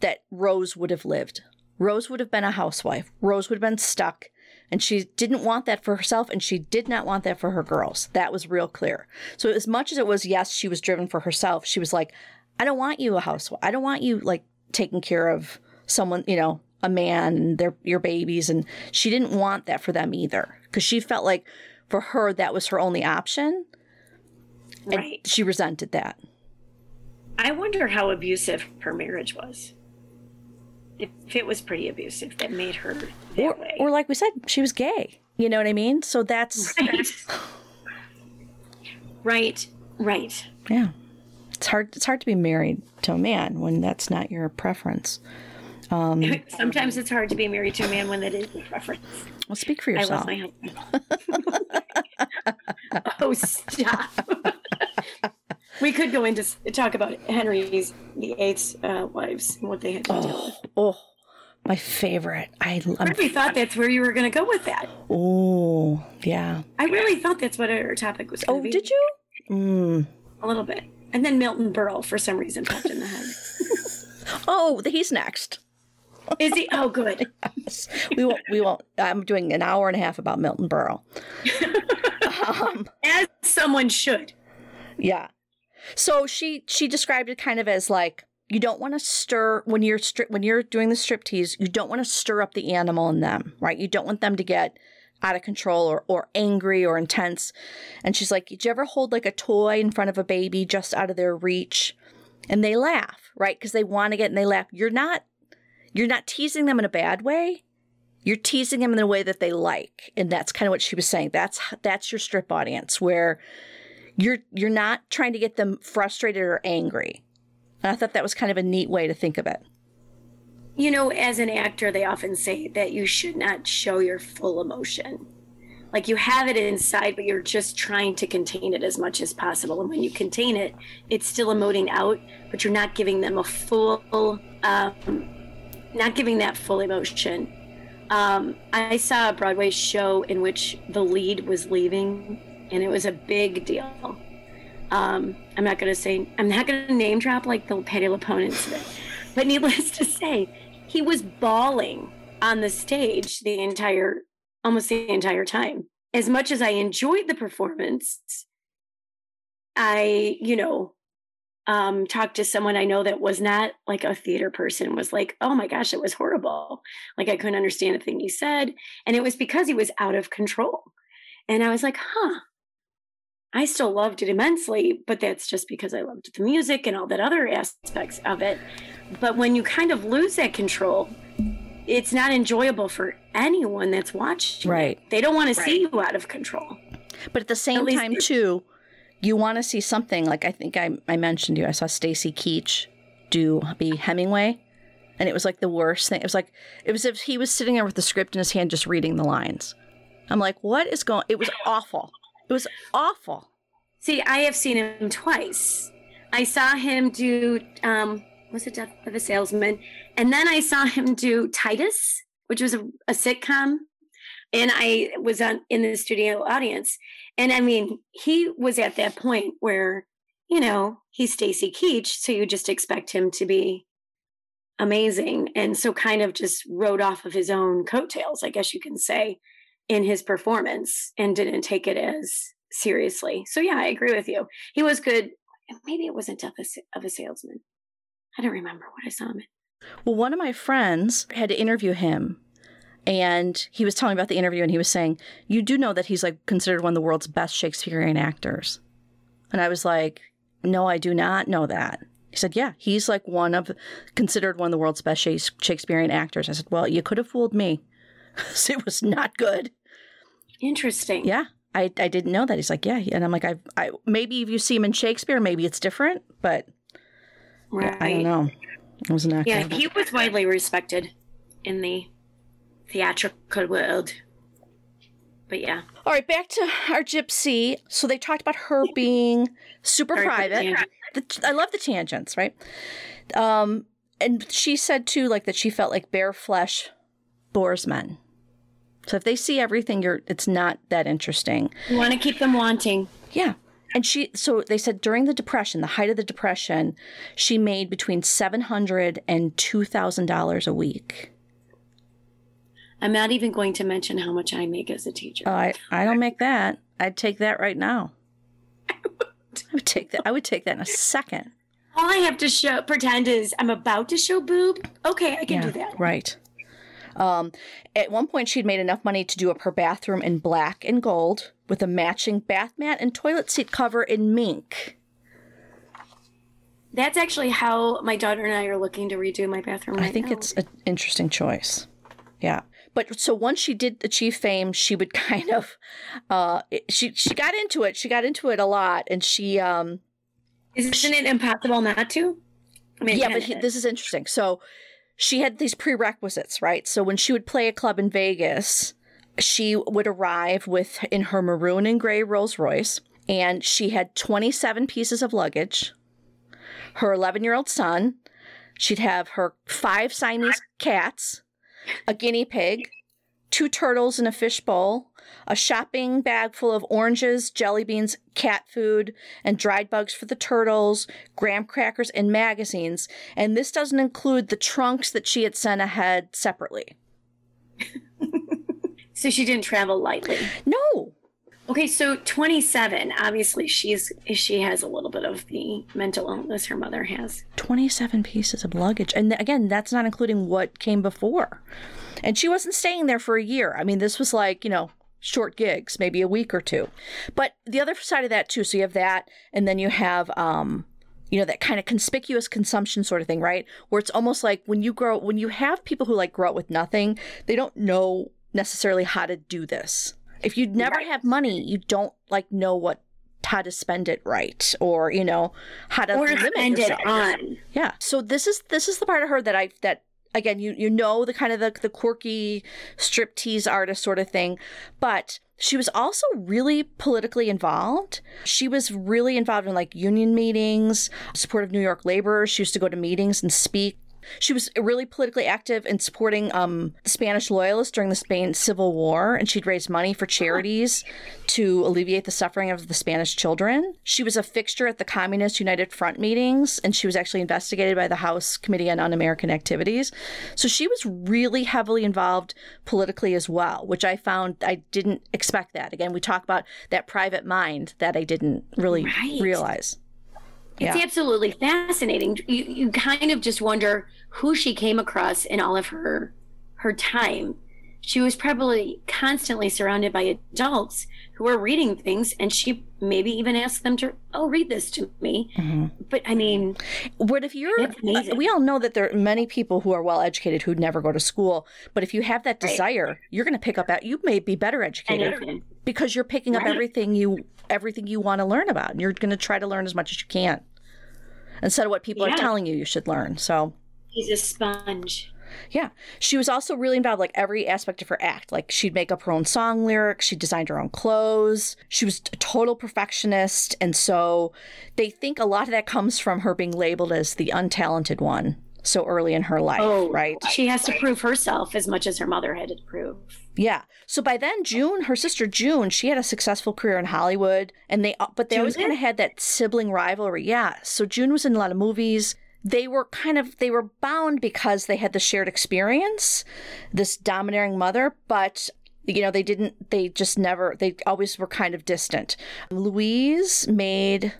that Rose would have lived Rose would have been a housewife. Rose would have been stuck. And she didn't want that for herself, and she did not want that for her girls. That was real clear. So, as much as it was, yes, she was driven for herself, she was like, I don't want you a housewife. I don't want you like taking care of someone, you know, a man and their your babies. And she didn't want that for them either. Because she felt like for her that was her only option. Right. she resented that. I wonder how abusive her marriage was if it was pretty abusive that made her that or, way. Or like we said, she was gay. You know what I mean? So that's right. right. Right. Yeah. It's hard it's hard to be married to a man when that's not your preference. Um, Sometimes it's hard to be married to a man when that is your preference. Well, speak for yourself. I love my husband. oh, stop we could go into talk about Henry's the eighth uh, wives and what they had to oh, deal with. Oh, my favorite. I, I really thought that's where you were going to go with that. Oh, yeah. I really thought that's what our topic was. Oh, be. did you? Mm. A little bit, and then Milton Berle for some reason popped in the head. oh, he's next. Is he? Oh, good. yes. We won't. We won't. I'm doing an hour and a half about Milton Berle. um, As someone should. Yeah. So she she described it kind of as like you don't want to stir when you're stri- when you're doing the striptease. You don't want to stir up the animal in them, right? You don't want them to get out of control or, or angry or intense. And she's like, Did you ever hold like a toy in front of a baby just out of their reach? And they laugh, right? Because they want to get and they laugh. You're not you're not teasing them in a bad way. You're teasing them in a way that they like. And that's kind of what she was saying. That's that's your strip audience where you're you're not trying to get them frustrated or angry. And I thought that was kind of a neat way to think of it. You know, as an actor, they often say that you should not show your full emotion. Like you have it inside, but you're just trying to contain it as much as possible. And when you contain it, it's still emoting out, but you're not giving them a full, um, not giving that full emotion. Um, I saw a Broadway show in which the lead was leaving and it was a big deal. Um, I'm not going to say, I'm not going to name drop like the LuPone incident, but needless to say, he was bawling on the stage the entire, almost the entire time. As much as I enjoyed the performance, I, you know, um, talked to someone I know that was not like a theater person, was like, oh my gosh, it was horrible. Like I couldn't understand a thing he said. And it was because he was out of control. And I was like, huh, I still loved it immensely, but that's just because I loved the music and all that other aspects of it. But when you kind of lose that control, it's not enjoyable for anyone that's watching. Right. They don't want to see you out of control. But at the same at time, too, you want to see something like I think I, I mentioned you. I saw Stacy Keach do be Hemingway, and it was like the worst thing. It was like it was if he was sitting there with the script in his hand, just reading the lines. I'm like, what is going? It was awful. It was awful. See, I have seen him twice. I saw him do um, was it Death of a Salesman, and then I saw him do Titus, which was a, a sitcom, and I was on in the studio audience, and I mean, he was at that point where you know he's Stacy Keach, so you just expect him to be amazing, and so kind of just rode off of his own coattails, I guess you can say, in his performance, and didn't take it as seriously. So yeah, I agree with you. He was good. Maybe it wasn't Death of a Salesman. I don't remember what I saw him in. Well, one of my friends had to interview him. And he was telling me about the interview, and he was saying, You do know that he's like considered one of the world's best Shakespearean actors. And I was like, No, I do not know that. He said, Yeah, he's like one of, considered one of the world's best Shakespearean actors. I said, Well, you could have fooled me. it was not good. Interesting. Yeah. I, I didn't know that. He's like, yeah. And I'm like, I, I maybe if you see him in Shakespeare, maybe it's different, but right. I don't know. It was not Yeah, he was widely respected in the theatrical world. But yeah. All right, back to our gypsy. So they talked about her being super Very private. The, I love the tangents, right? Um, and she said too, like that she felt like bare flesh bores men. So if they see everything, you're it's not that interesting. You want to keep them wanting. Yeah. And she so they said during the depression, the height of the depression, she made between seven hundred and two thousand dollars a week. I'm not even going to mention how much I make as a teacher. Oh, I, I don't make that. I'd take that right now. I would take that. I would take that in a second. All I have to show pretend is I'm about to show boob. Okay, I can yeah, do that. Right. Um, at one point, she'd made enough money to do up her bathroom in black and gold with a matching bath mat and toilet seat cover in mink. That's actually how my daughter and I are looking to redo my bathroom. Right I think now. it's an interesting choice. Yeah. But so once she did achieve fame, she would kind of, uh, she she got into it. She got into it a lot, and she um, isn't she, it impossible not to? I mean, yeah, but he, this is interesting. So she had these prerequisites, right? So when she would play a club in Vegas, she would arrive with in her maroon and gray Rolls Royce, and she had 27 pieces of luggage. Her 11 year old son, she'd have her five Siamese cats, a guinea pig, two turtles in a fishbowl, a shopping bag full of oranges, jelly beans, cat food, and dried bugs for the turtles, graham crackers, and magazines. And this doesn't include the trunks that she had sent ahead separately. so she didn't travel lightly. No. Okay, so 27. Obviously, she's she has a little bit of the mental illness her mother has. 27 pieces of luggage. And again, that's not including what came before. And she wasn't staying there for a year. I mean, this was like, you know, short gigs, maybe a week or two. But the other side of that too, so you have that, and then you have um, you know, that kind of conspicuous consumption sort of thing, right? Where it's almost like when you grow when you have people who like grow up with nothing, they don't know necessarily how to do this. If you never right. have money, you don't like know what how to spend it right or you know how to or limit spend yourself. it on yeah so this is this is the part of her that i that again, you you know the kind of the, the quirky striptease artist sort of thing, but she was also really politically involved. She was really involved in like union meetings, support of New York laborers. She used to go to meetings and speak. She was really politically active in supporting um, Spanish loyalists during the Spain Civil War, and she'd raise money for charities to alleviate the suffering of the Spanish children. She was a fixture at the Communist United Front meetings, and she was actually investigated by the House Committee on Un American Activities. So she was really heavily involved politically as well, which I found I didn't expect that. Again, we talk about that private mind that I didn't really right. realize. It's yeah. absolutely fascinating. You you kind of just wonder who she came across in all of her her time. She was probably constantly surrounded by adults who were reading things, and she maybe even asked them to, "Oh, read this to me." Mm-hmm. But I mean, what if you're? We all know that there are many people who are well educated who never go to school. But if you have that desire, right. you're going to pick up. At You may be better educated because you're picking right. up everything you everything you want to learn about, and you're going to try to learn as much as you can. Instead of what people Yeah. are telling you you should learn. So He's a sponge. yeah. She was also really involved like every aspect of her act. Like she'd make up her own song lyrics, she designed her own clothes. She was a total perfectionist and so they think a lot of that comes from her being labeled as the untalented one so early in her life, Oh, right? She has to prove herself as much as her mother had to prove. Yeah. So by then June, her sister June, she had a successful career in Hollywood and they uh, but they always kind of had that sibling rivalry. Yeah. So June was in a lot of movies. They were kind of they were bound because they had the shared experience, this domineering mother, but you know, they didn't they just never they always were kind of distant. Louise made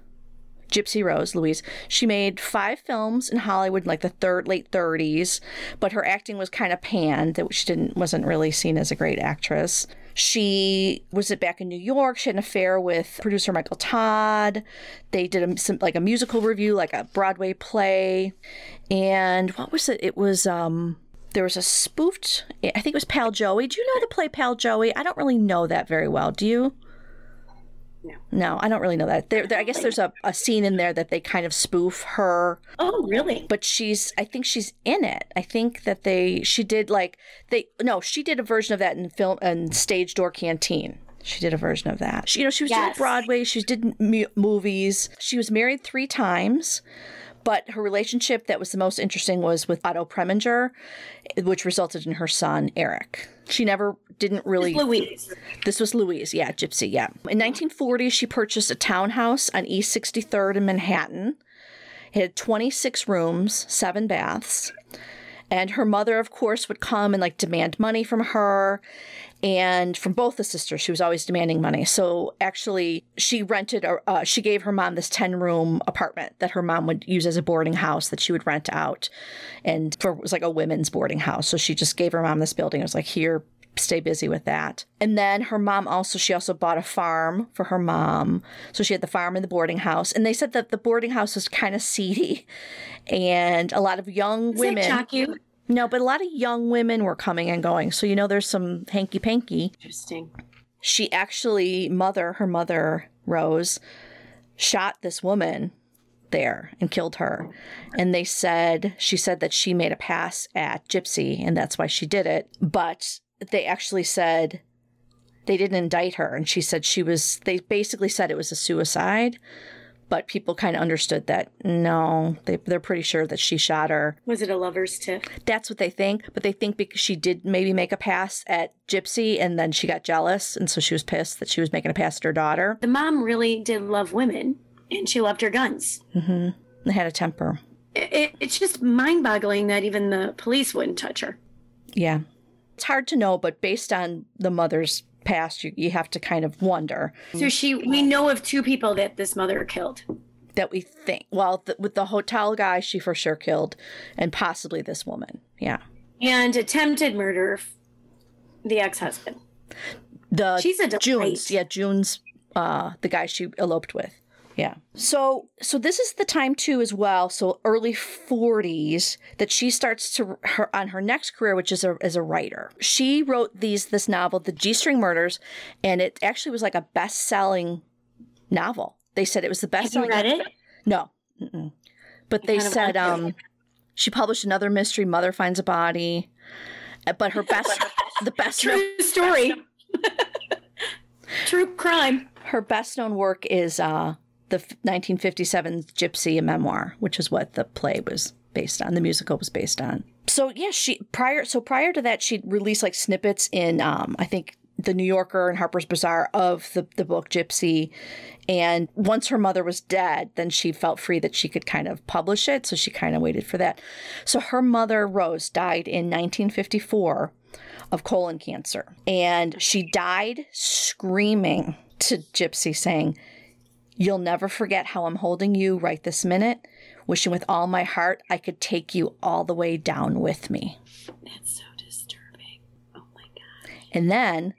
Gypsy Rose, Louise. She made five films in Hollywood in like the third late 30s, but her acting was kind of panned. That she didn't wasn't really seen as a great actress. She was back in New York. She had an affair with producer Michael Todd. They did a, some, like a musical review, like a Broadway play, and what was it? It was um there was a spoofed. I think it was Pal Joey. Do you know the play Pal Joey? I don't really know that very well. Do you? No. No, I don't really know that. There, there I guess there's a, a scene in there that they kind of spoof her, Oh, really? but she's I think she's in it. I think that they she did like they no, she did a version of that in film and stage door canteen. She did a version of that. She, you know, she was Yes. doing Broadway. She did mu- movies. She was married three times, but her relationship that was the most interesting was with Otto Preminger, which resulted in her son Eric. She never didn't really Louise. this was Louise, yeah, Gypsy, yeah. In 1940, she purchased a townhouse on East 63rd in Manhattan. It had 26 rooms, seven baths. And her mother, of course, would come and like demand money from her and from both the sisters. She was always demanding money. So actually, she rented, a, uh, she gave her mom this 10 room apartment that her mom would use as a boarding house that she would rent out. And for, it was like a women's boarding house. So she just gave her mom this building. It was like, here, stay busy with that. And then her mom also, she also bought a farm for her mom. So she had the farm and the boarding house. And they said that the boarding house was kind of seedy and a lot of young Does women. that you? No, but a lot of young women were coming and going. So, you know, there's some hanky panky. Interesting. She actually, mother, her mother, Rose, shot this woman there and killed her. And they said, she said that she made a pass at Gypsy and that's why she did it. But they actually said they didn't indict her. And she said she was, they basically said it was a suicide. But people kind of understood that no, they, they're pretty sure that she shot her. Was it a lover's tip? That's what they think, but they think because she did maybe make a pass at Gypsy and then she got jealous and so she was pissed that she was making a pass at her daughter. The mom really did love women, and she loved her guns. Mm-hmm. They had a temper. It, it, it's just mind-boggling that even the police wouldn't touch her. Yeah. It's hard to know, but based on the mother's past, you, you have to kind of wonder So she, we know of two people that this mother killed. that we think, well, th- with the hotel guy, she for sure killed, and possibly this woman. Yeah. and attempted murder the ex-husband The She's a delight. June's, yeah, June's, uh, the guy she eloped with. Yeah. So, so this is the time too, as well. So early forties that she starts to her on her next career, which is a as a writer. She wrote these this novel, The G String Murders, and it actually was like a best selling novel. They said it was the best have you selling. read it No, Mm-mm. but they said um, she published another mystery, Mother Finds a Body, uh, but her best, the best true story true crime Her best known work is uh, the 1957 Gypsy, memoir, which is what the play was based on. The musical was based on. So yeah, she prior so prior to that, she'd released like snippets in um, I think the New Yorker and Harper's Bazaar of the the book Gypsy. And once her mother was dead, then she felt free that she could kind of publish it. So she kind of waited for that. So her mother Rose died in 1954 of colon cancer. And she died screaming to Gypsy, saying, You'll never forget how I'm holding you right this minute, wishing with all my heart I could take you all the way down with me. that's so disturbing oh my god And then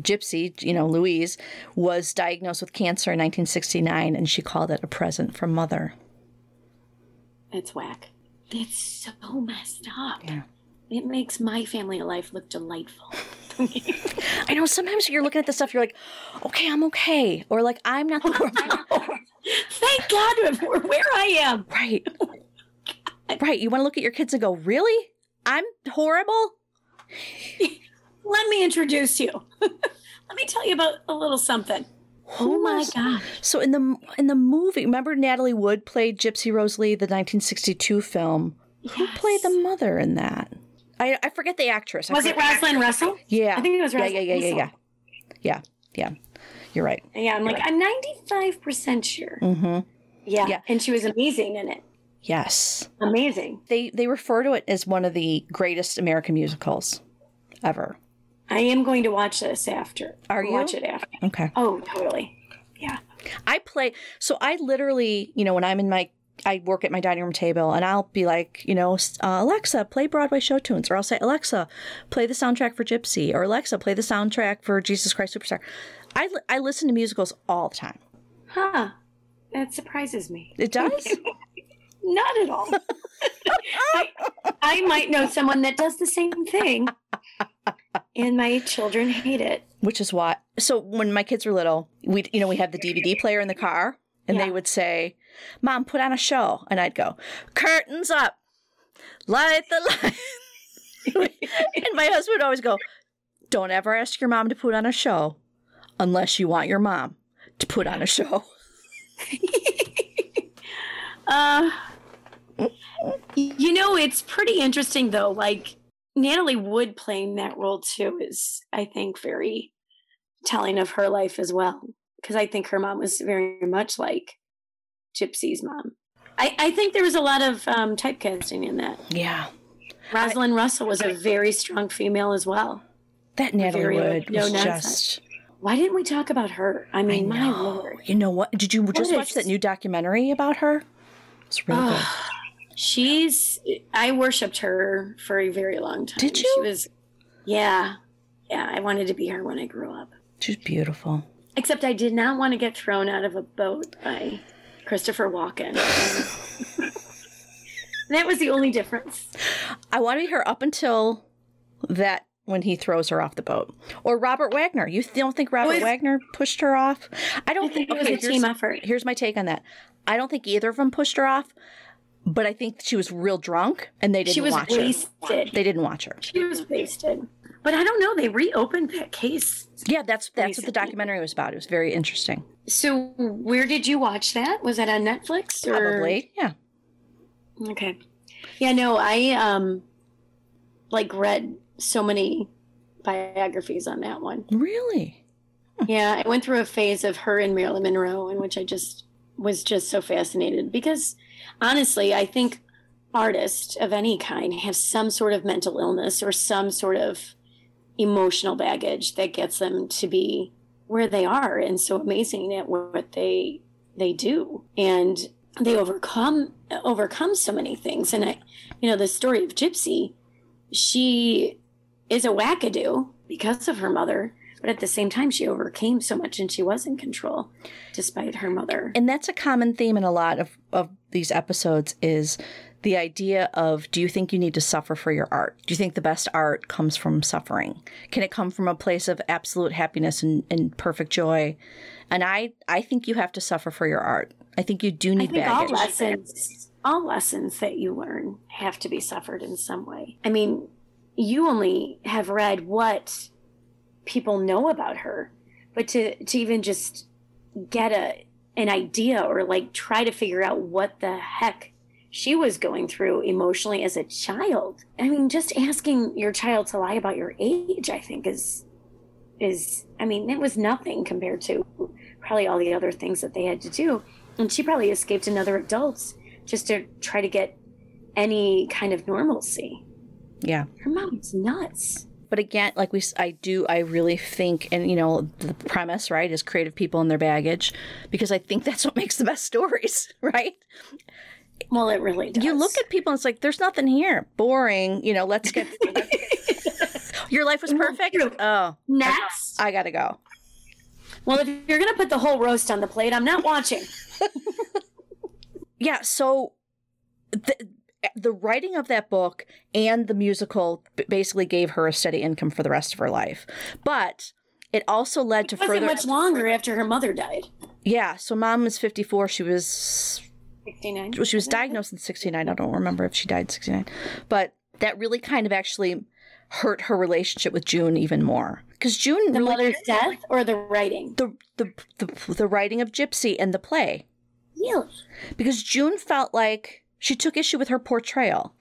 Gypsy, you know, Louise, was diagnosed with cancer in 1969, and she called it a present from mother. it's whack it's so messed up Yeah. it makes my family life look delightful I know sometimes you're looking at the stuff, you're like, okay, I'm okay. Or like, I'm not the world. Thank God where I am. Right. right. You want to look at your kids and go, really? I'm horrible? Let me introduce you. Let me tell you about a little something. Who oh my was- God. So in the in the movie, remember Natalie Wood played Gypsy Rose Lee, the 1962 film. Who played the mother in that? I, I forget the actress. I Was it Rosalind Russell? Yeah. I think it was yeah, yeah, yeah, yeah, yeah. Russell. Yeah, yeah. You're right. Yeah, I'm like, I'm 95% sure. Mm-hmm. Yeah. Yeah. And she was amazing in it. Yes. Amazing. They they refer to it as one of the greatest American musicals ever. I am going to watch this after. Are you? Watch it after. Okay. Oh, totally. Yeah. I play so I literally, you know, when I'm in my I work at my dining room table and I'll be like, you know, uh, Alexa, play Broadway show tunes. Or I'll say, Alexa, play the soundtrack for Gypsy. Or Alexa, play the soundtrack for Jesus Christ Superstar. I, li- I listen to musicals all the time. Huh. That surprises me. It does? Not at all. I, I might know someone that does the same thing, and my children hate it. Which is why. So when my kids were little, we you know we had the DVD player in the car, and they would say, "Mom, put on a show," and I'd go, "Curtains up, light the light." and my husband would always go, "Don't ever ask your mom to put on a show, unless you want your mom to put on a show." Uh, you know, it's pretty interesting though. Like Natalie Wood playing that role too is, I think, very telling of her life as well. Because I think her mom was very much like Gypsy's mom. I, I think there was a lot of um, typecasting in that. Yeah, Rosalind Russell was a very strong female as well. that Natalie Wood no was nonsense. just. Why didn't we talk about her? I I mean, my lord. You know what? Did you just What watch that new documentary about her? It's really good. She's I worshipped her for a very long time. Did you? She was yeah. Yeah, I wanted to be her when I grew up. She's beautiful. Except I did not want to get thrown out of a boat by Christopher Walken. that was the only difference. I want to be her up until that when he throws her off the boat. Or Robert Wagner. You don't think Robert Was- Wagner pushed her off? I don't I think it was a team effort. Here's my take on that. I don't think either of them pushed her off, but I think she was real drunk and they didn't She was watch her. They didn't watch her. She was wasted. But I don't know, they reopened that case. Yeah, that's that's what the documentary was about. It was very interesting. So where did you watch that? Was that on Netflix? Or? Probably. Yeah. Okay. Yeah, no, I um like read so many biographies on that one. Really? Yeah, I went through a phase of her and Marilyn Monroe in which I just was just so fascinated because honestly, I think artists of any kind have some sort of mental illness or some sort of emotional baggage that gets them to be where they are and so amazing at what they they do. And they overcome overcome so many things. And i you know the story of gypsy she is a wackadoo because of her mother but at the same time she overcame so much and she was in control despite her mother. And that's a common theme in a lot of, of these episodes is the idea of do you think you need to suffer for your art? Do you think the best art comes from suffering? Can it come from a place of absolute happiness and, and perfect joy? And I, I think you have to suffer for your art. I think you do need i think all lessons all lessons that you learn have to be suffered in some way i mean you only have read what people know about her but to to even just get a an idea or like try to figure out what the heck she was going through emotionally as a child i mean just asking your child to lie about your age i think is is i mean it was nothing compared to probably all the other things that they had to do and she probably escaped another adults just to try to get any kind of normalcy Yeah. her mom's nuts But again, like we, i do, I really think, and you know, the premise, right, is creative people and their baggage, because I think that's what makes the best stories, right? Well it really does You look at people and it's like, there's nothing here. Boring. You know, let's get. Your life was perfect. Oh, next I gotta go. well if you're gonna put the whole roast on the plate i'm not watching Yeah. So, the, the writing of that book and the musical basically gave her a steady income for the rest of her life, but it also led to it wasn't further. much longer after her mother died Yeah, so mom was 54. She was 69. well, she was diagnosed in 69. I don't remember if she died in 69. But that really kind of actually hurt her relationship with June even more. Because June The really mother's death or the writing? the, the the the writing of Gypsy and the play. Really? Because June felt like she took issue with her portrayal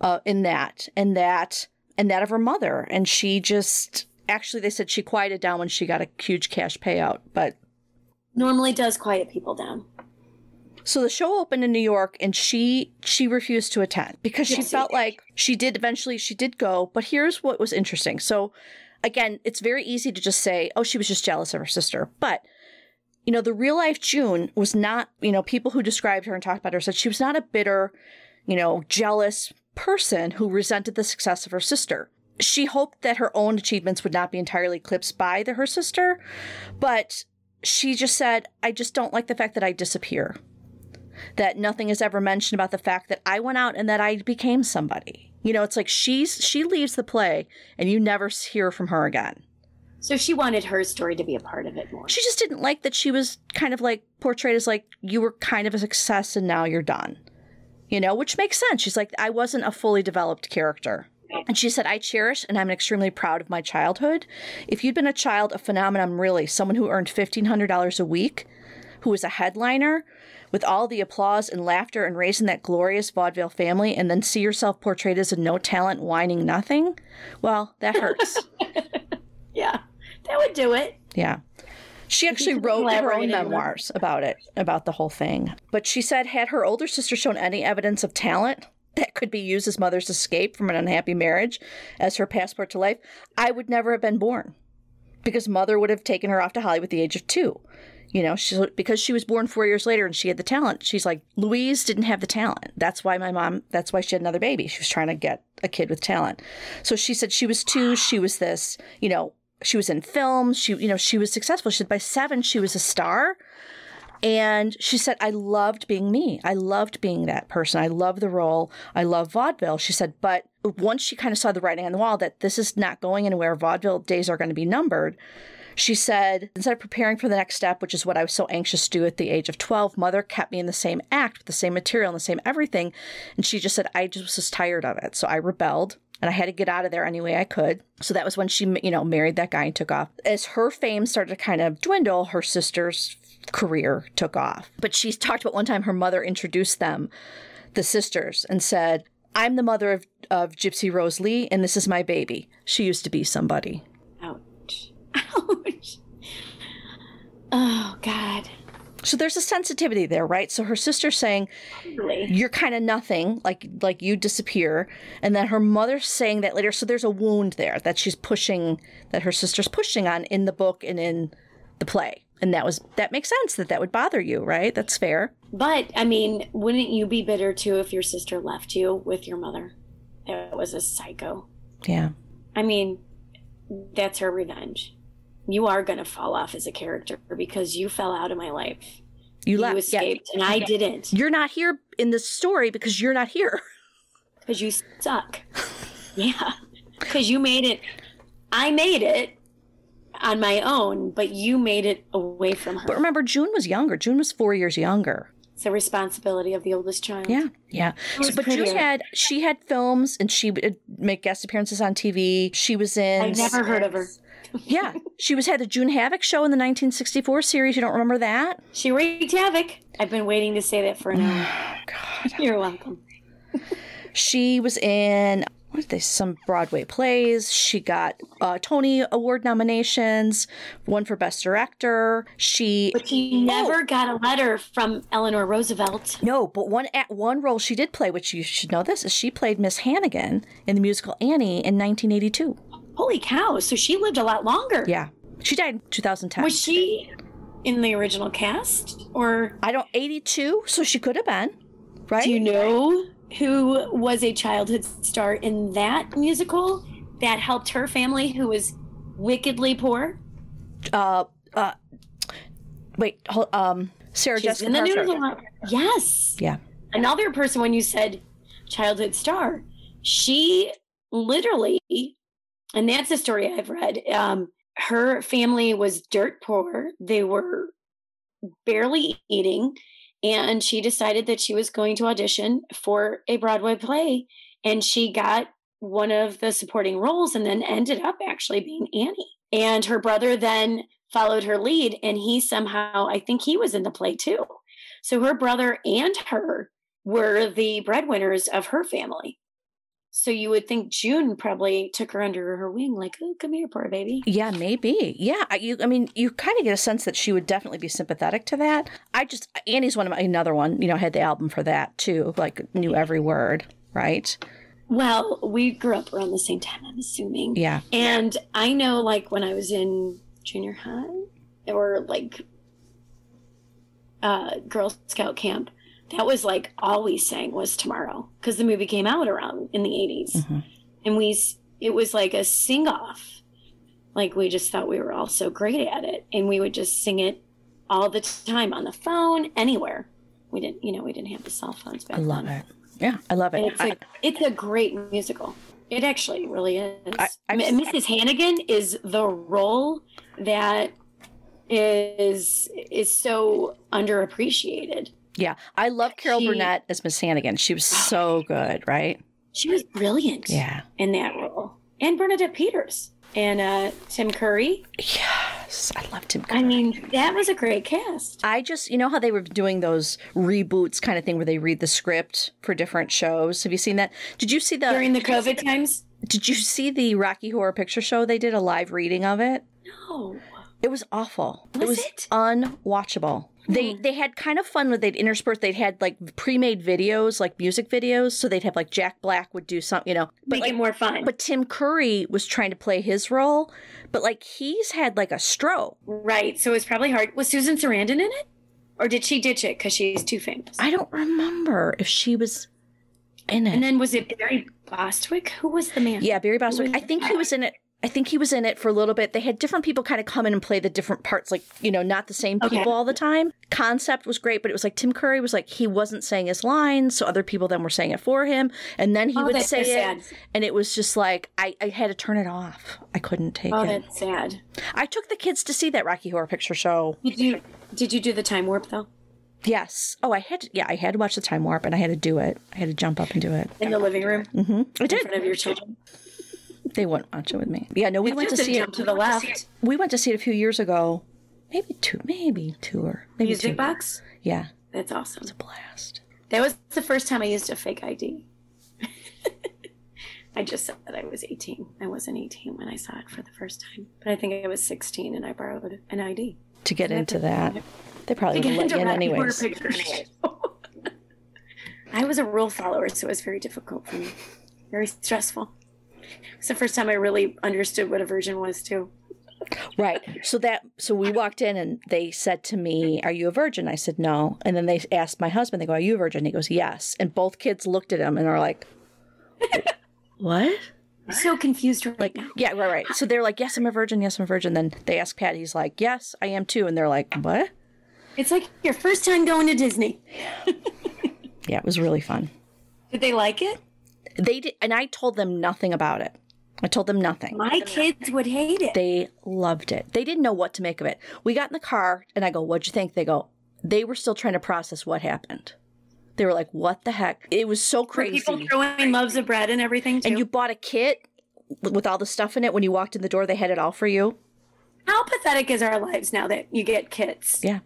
uh, in that and that and that of her mother. And she just actually they said she quieted down when she got a huge cash payout. But Normally does quiet people down. So the show opened in New York and she she refused to attend because she felt like she did eventually she did go, but here's what was interesting. So again, it's very easy to just say, "Oh, she was just jealous of her sister." But you know, the real life June was not, you know, people who described her and talked about her said she was not a bitter, you know, jealous person who resented the success of her sister. She hoped that her own achievements would not be entirely eclipsed by the her sister, but she just said, "I just don't like the fact that I disappear." That nothing is ever mentioned about the fact that I went out and that I became somebody. You know, it's like she's she leaves the play and you never hear from her again. So she wanted her story to be a part of it more. She just didn't like that she was kind of like portrayed as like you were kind of a success and now you're done. You know, which makes sense. She's like I wasn't a fully developed character. And she said, I cherish and I'm extremely proud of my childhood. If you'd been a child, a phenomenon really, someone who earned $1,500 a week, who was a headliner, with all the applause and laughter and raising that glorious vaudeville family, and then see yourself portrayed as a no talent, whining nothing, well, that hurts. Yeah, that would do it. yeah. She actually wrote her own memoirs about it, about the whole thing. But she said, had her older sister shown any evidence of talent that could be used as mother's escape from an unhappy marriage as her passport to life, I would never have been born. Because mother would have taken her off to Hollywood at the age of two. You know, she, because she was born four years later and she had the talent. She's like, Louise didn't have the talent. That's why my mom, that's why she had another baby. She was trying to get a kid with talent. So she said she was two, she was this, you know, she was in films, she, you know, she was successful. She said by seven, she was a star. And she said, I loved being me. I loved being that person. I love the role. I love vaudeville. She said, but once she kind of saw the writing on the wall that this is not going anywhere, vaudeville days are going to be numbered. She said, instead of preparing for the next step, which is what I was so anxious to do at the age of 12, mother kept me in the same act with the same material and the same everything. And she just said, I just was tired of it. So I rebelled and I had to get out of there any way I could. So that was when she, you know, married that guy and took off. As her fame started to kind of dwindle, her sister's career took off. But she talked about one time her mother introduced them, the sisters, and said, I'm the mother of, of Gypsy Rose Lee, and this is my baby. She used to be somebody. Ouch. Oh, God. So there's a sensitivity there, right? So her sister's saying, Really? You're kind of nothing, like like you disappear. And then her mother's saying that later. So there's a wound there that she's pushing that her sister's pushing on in the book and in the play. And that was that makes sense that that would bother you, right? That's fair. But, I mean, wouldn't you be bitter too if your sister left you with your mother? That was a psycho. Yeah. I mean, that's her revenge. You are going to fall off as a character because you fell out of my life. You, You, left. Yeah. escaped, and I didn't You're not here in this story because you're not here. because you suck. yeah. Because you made it. I made it on my own, but you made it away from her. But remember, June was younger. June was four years younger. it's the responsibility of the oldest child. Yeah, yeah. So, but June had she had films and she would make guest appearances on TV. She was in. I've never heard of her. Yeah, she was had the June Havoc show in the 1964 series. You don't remember that? She wreaked havoc. I've been waiting to say that for an hour. God. You're welcome. She was in what did they some Broadway plays. She got uh, Tony Award nominations, one for Best Director. She But she never got a letter from Eleanor Roosevelt. no, but one at one role she did play, which you should know this, is she played Miss Hannigan in the musical Annie in 1982. Holy cow. So she lived a lot longer. Yeah, she died in 2010. Was she in the original cast? Or I don't 82, so she could have been, right? do you know who was a childhood star in that musical that helped her family who was wickedly poor? uh, uh, wait, hold, um, Sarah She's Jessica in the Parker. news a lot. Yes. Yeah. Another person, when you said childhood star, she literally, and that's a story I've read. Um, her family was dirt poor. They were barely eating and she decided that she was going to audition for a Broadway play and she got one of the supporting roles and then ended up actually being Annie. And her brother then followed her lead and he somehow I think he was in the play too. So her brother and her were the breadwinners of her family. So you would think June probably took her under her wing, like, "Oh, come here, poor baby." Yeah, maybe. Yeah, I- you. I mean, you kind of get a sense that she would definitely be sympathetic to that. I just Annie's one of my another one. You know, I had the album for that too. Like knew every word. Right. Well, we grew up around the same time, I'm assuming. Yeah. And I know, like, when I was in junior high or like uh, Girl Scout camp, that was like all we sang was Tomorrow because the movie came out around in the 80s. Mhm. And we, it was like a sing off. Like, we just thought we were all so great at it. And we would just sing it all the time on the phone, anywhere. We didn't, you know, we didn't have the cell phones back I love then. it. Yeah, I love it. It's I- a it's a great musical. It actually really is. I- I've- M- Mrs. Hannigan is the role that is is so underappreciated. Yeah, I love Carol She- Burnett as Miss Hannigan. She was so good. Right. She was brilliant Yeah. in that role, and Bernadette Peters and uh, Tim Curry. Yes, I loved him. I mean, that was a great cast. I just, you know how they were doing those reboots kind of thing where they read the script for different shows. Have you seen that? Did you see the? During the COVID times, Did you see the Rocky Horror Picture Show? They did a live reading of it. no, It was awful. it Was was it? unwatchable. They hmm. they had kind of fun with they'd intersperse. They'd had like pre-made videos, like music videos. So they'd have like Jack Black would do something, you know. But make like, it more fun. but Tim Curry was trying to play his role, but like he's had like a stroke. right, so it was probably hard. Was Susan Sarandon in it, or did she ditch it because she's too famous? I don't remember if she was in it. And then was it Barry Bostwick? Who was the man? Yeah, Barry Bostwick. I think he was in it. I think he was in it for a little bit. They had different people kind of come in and play the different parts, like, you know, not the same Okay. people all the time. Concept was great, but it was like Tim Curry was like, he wasn't saying his lines, so other people then were saying it for him. And then he Oh, would say it. sad. And it was just like, I, I had to turn it off. I couldn't take Oh, it. Oh, that's sad. I took the kids to see that Rocky Horror Picture Show. Did you did you do the time warp though Yes. Oh, I had to, yeah, I had to watch the time warp and I had to do it. I had to jump up and do it. in the living room Mm-hmm. I in did. front of your children? They wouldn't watch it with me. Yeah, no, we went to see it. to the left. We went to see it a few years ago. Maybe two, maybe two or maybe Music two. box. Yeah, That's awesome. It's a blast. That was the first time I used a fake ID. I just said that I was 18. I wasn't 18 when I saw it for the first time, but I think I was 16 and I borrowed an ID. To get into that, they probably would let you in anyways. I was a rule follower, so it was very difficult for me. Very stressful. It's the first time I really understood what a virgin was too. Right. So that so we walked in and they said to me, "Are you a virgin?" I said, "No." And then they asked my husband. They go, "Are you a virgin?" He goes, "Yes." And both kids looked at him and are like, "What?" I'm so confused right Like, now. yeah, right, right. So they're like, "Yes, I'm a virgin. Yes, I'm a virgin." Then they ask Pat. He's like, "Yes, I am too." And they're like, "What?" It's like your first time going to Disney. Yeah, it was really fun. Did they like it? They did, and I told them nothing about it. I told them nothing. My kids would hate it. They loved it. They didn't know what to make of it. We got in the car and I go, What'd you think? They go, They were still trying to process what happened. They were like, What the heck? It was so Were crazy. people throwing loaves of bread and everything too. and you bought a kit with all the stuff in it. When you walked in the door, they had it all for you. How pathetic is our lives now that you get kits? Yeah.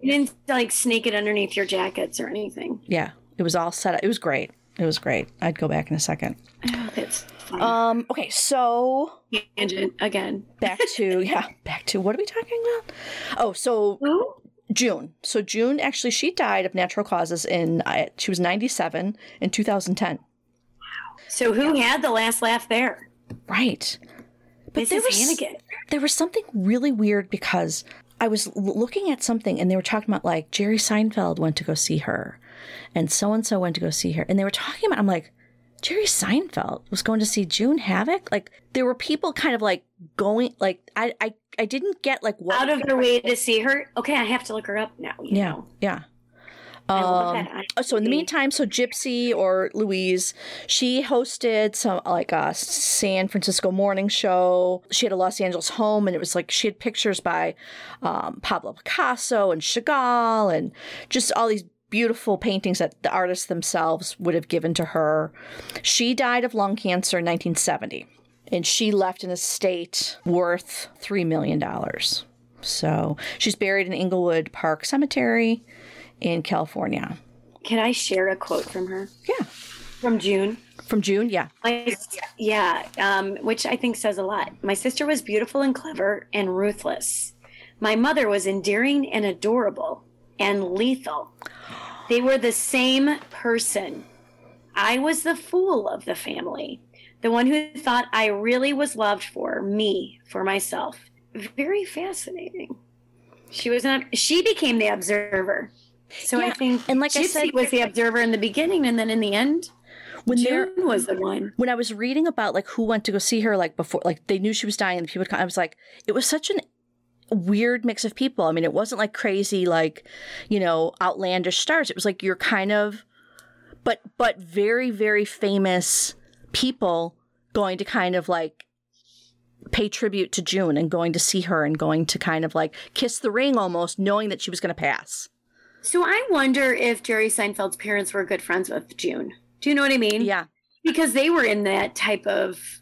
You didn't like sneak it underneath your jackets or anything. Yeah. It was all set up. It was great. It was great. I'd go back in a second. Oh, it's fun. Um, okay, so tangent again. back to yeah, back to what are we talking about? Oh, so Who? June. So June actually she died of natural causes in uh, she was 97 in 2010. Wow. So who had the last laugh there? Right. But there was Hannigan. there was something really weird because I was l- looking at something and they were talking about like Jerry Seinfeld went to go see her and so and so went to go see her and they were talking about I'm like Jerry Seinfeld was going to see June Havoc like there were people kind of like going like I I, I didn't get like what Out of their way to see her. Okay, I have to look her up now. Yeah Know. yeah Um, Oh, so in the meantime, so Gypsy or Louise, she hosted some like a San Francisco morning show. She had a Los Angeles home, and it was like she had pictures by um, Pablo Picasso and Chagall, and just all these beautiful paintings that the artists themselves would have given to her. She died of lung cancer in 1970, and she left an estate worth three million dollars. So she's buried in Inglewood Park Cemetery in California. Can I share a quote from her Yeah. from June? From June, yeah. My, yeah, um, which I think says a lot. My sister was beautiful and clever and ruthless. My mother was endearing and adorable and lethal. They were the same person. I was the fool of the family, the one who thought I really was loved for me, for myself. Very fascinating. She was not. She became the observer. So I Yeah, think, and like I said- was the observer in the beginning, and then in the end, When June was the one. when I was reading about like who went to go see her, like before, like they knew she was dying, and people would come. I was like, it was such an weird mix of people. I mean, it wasn't like crazy, like you know, outlandish stars. It was like you're kind of, but but very very famous people going to kind of like pay tribute to June and going to see her and going to kind of like kiss the ring almost, knowing that she was going to pass. So I wonder if Jerry Seinfeld's parents were good friends with June. Do you know what I mean? Yeah. Because they were in that type of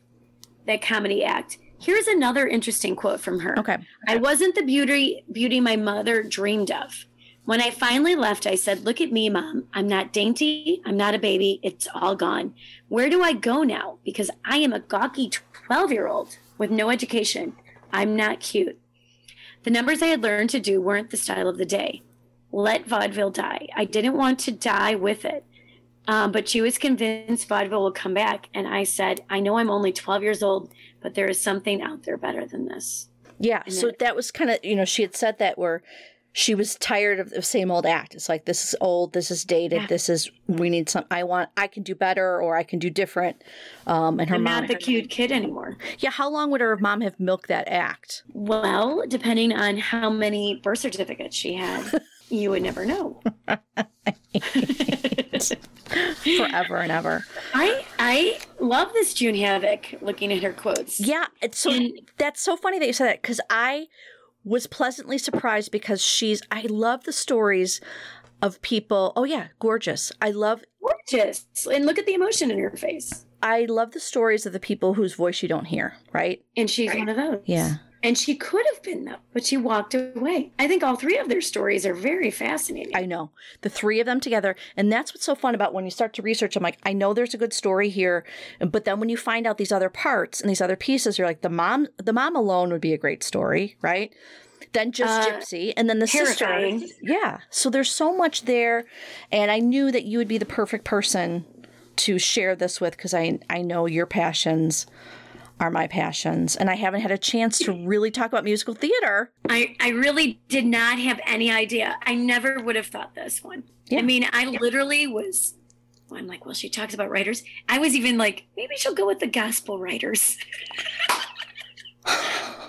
that comedy act. Here's another interesting quote from her. Okay. I wasn't the beauty beauty my mother dreamed of. When I finally left, I said, "Look at me, mom. I'm not dainty. I'm not a baby. It's all gone. Where do I go now? Because I am a gawky 12-year-old with no education. I'm not cute. The numbers I had learned to do weren't the style of the day. Let vaudeville die. I didn't want to die with it. Um, but she was convinced vaudeville will come back. And I said, I know I'm only 12 years old, but there is something out there better than this. Yeah. And So that was kind of, you know, she had said that where she was tired of the same old act. It's like, this is old, this is dated, Yeah. this is, we need some, I want, I can do better or I can do different. Um, and her I'm mom, not the cute kid anymore. yeah, how long would her mom have milked that act? Well, depending on how many birth certificates she had, you would never know. Forever and ever. I I love this June Havoc looking at her quotes. Yeah. It's so, And- that's so funny that you said that because I was pleasantly surprised because she's, I love the stories of people. Oh, yeah, gorgeous. I love Gorgeous. And look at the emotion in her face. I love the stories of the people whose voice you don't hear, right? And she's one of those. Yeah. And she could have been though, but she walked away. I think all three of their stories are very fascinating. I know the three of them together, and that's what's so fun about when you start to research. I'm like, I know there's a good story here, but then when you find out these other parts and these other pieces, you're like, the mom, the mom alone would be a great story, right? Then just Uh, Gypsy, and then the terrifying. sister. Yeah, so there's so much there, and I knew that you would be the perfect person to share this with because I I know your passions are my passions, and I haven't had a chance to really talk about musical theater. I, I really did not have any idea. I never would have thought this one. Yeah. I mean, I literally was. well, I'm like, well, she talks about writers. I was even like, maybe she'll go with the gospel writers.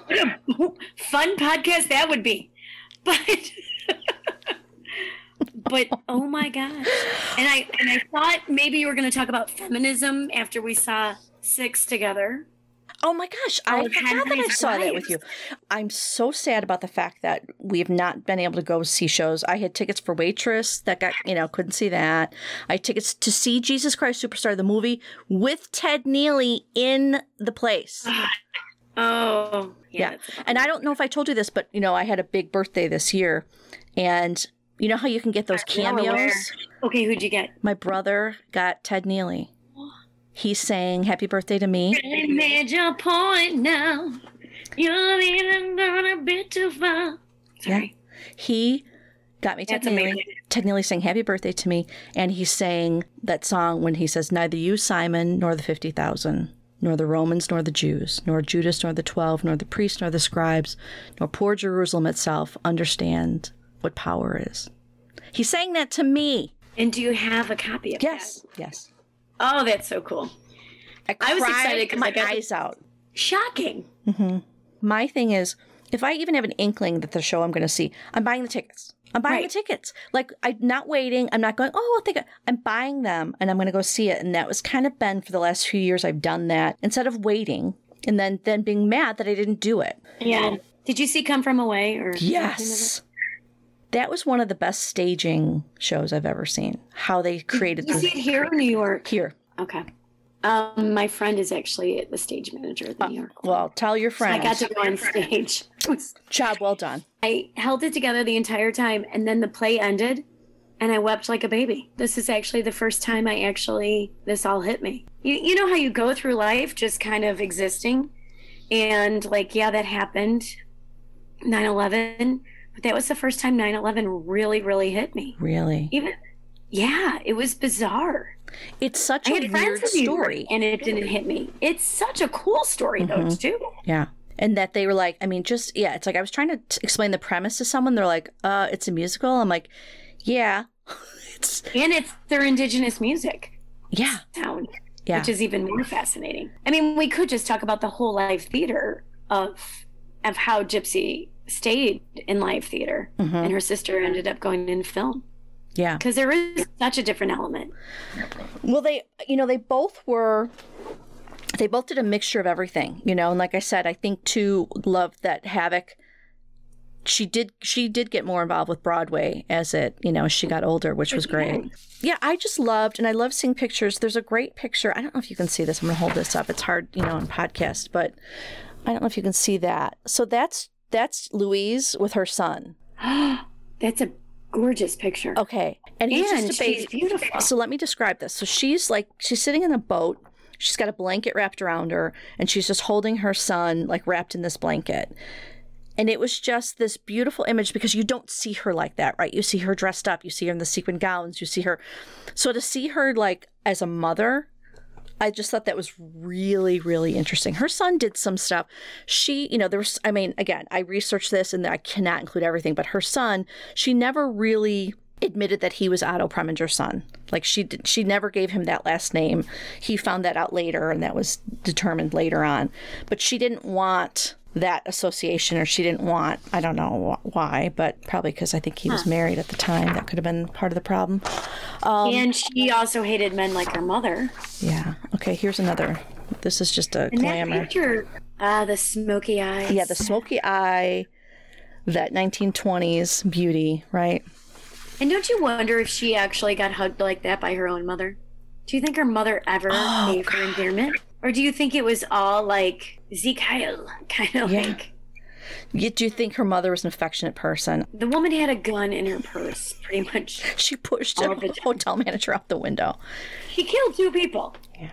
what a fun podcast that would be. But but oh my gosh. And I and I thought maybe you were gonna talk about feminism after we saw six together. Oh my gosh, I Oh, forgot that I saw that with you. I'm so sad about the fact that we have not been able to go see shows. I had tickets for Waitress that got, you know, couldn't see that. I had tickets to see Jesus Christ Superstar, the movie, with Ted Neeley in the place. Oh Yeah. a And I don't know if I told you this, but, you know, I had a big birthday this year. And you know how you can get those I'm well aware. cameos? Okay, who'd you get? My brother got Ted Neeley. He sang Happy Birthday to Me. I made your point now. You're even gone a bit too far. Sorry. He got me Ted That's Neeley. amazing. Ted Neeley sang Happy Birthday to Me, and he sang that song when he says, Neither you, Simon, nor the 50,000, nor the Romans, nor the Jews, nor Judas, nor the twelve, nor the priests, nor the scribes, nor poor Jerusalem itself understand what power is. He sang that to me. And do you have a copy of Yes, yes. Oh, that's so cool. I, I was excited because my I got eyes out. Shocking. Mm-hmm. My thing is, if I even have an inkling that the show I'm going to see, I'm buying the tickets. I'm buying Right. the tickets. Like I'm not waiting. I'm not going, oh, I'll take. I'm buying them and I'm gonna go see it. And that was kind of been for the last few years I've done that instead of waiting and then then being mad that I didn't do it. Yeah. Did you see Come From Away or Yes. That was one of the best staging shows I've ever seen. How they created you see the it here in New York? here. Okay. Um, my friend is actually the stage manager at the New York. Well, tell your So I got to go on stage. Job well done. I held it together the entire time, and then the play ended, and I wept like a baby. This is actually the first time I actually this all hit me. You you know how you go through life just kind of existing, and like yeah, that happened, 9/11, but that was the first time 9/11 really really hit me. Really. Even yeah, it was bizarre. It's such I a weird story. and it didn't hit me. It's such a cool story though Mhm. too. Yeah. And that they were like, I mean, just, yeah, it's like I was trying to t- explain the premise to someone. They're like, uh, it's a musical. I'm like, yeah. it's, And it's their indigenous music. yeah. sound, Yeah. which is even more fascinating. I mean, we could just talk about the whole live theater of of how Gypsy stayed in live theater, Mhm. and her sister ended up going in film Yeah. because there is such a different element. Well, they, you know, they both were, they both did a mixture of everything, you know, and like I said, I think too love that Havoc. She did, she did get more involved with Broadway as it, you know, she got older, which was great. Yeah, I just loved, and I love seeing pictures. There's a great picture. I don't know if you can see this. I'm gonna hold this up. It's hard, you know, on podcast, but I don't know if you can see that. So that's that's Louise with her son. That's a gorgeous picture. Okay, and he's and just a baby. beautiful. So let me describe this. So she's like she's sitting in a boat. She's got a blanket wrapped around her, and she's just holding her son like wrapped in this blanket. And it was just this beautiful image because you don't see her like that, right? You see her dressed up, you see her in the sequin gowns, you see her. So to see her like as a mother, I just thought that was really, really interesting. Her son did some stuff. She, you know, there was, I mean, again, I researched this and I cannot include everything, but her son, she never really admitted that he was Otto Preminger's son. Like she did, she never gave him that last name. He found that out later and that was determined later on. But she didn't want that association or she didn't want, I don't know wh- why, but probably because I think he was married at the time. That could have been part of the problem. Um, and she also hated men like her mother. Yeah. Okay, here's another. This is just a And that glamour. picture, ah, the smoky eye Yeah, the smoky eye, that 1920s beauty, right? And don't you wonder if she actually got hugged like that by her own mother? Do you think her mother ever Oh, gave her endearment? Or do you think it was all like Sieg Heil, kind of Yeah. like You, do you think her mother was an affectionate person? the woman had a gun in her purse, pretty much. She pushed a the hotel manager out the window. She killed two people. Yeah.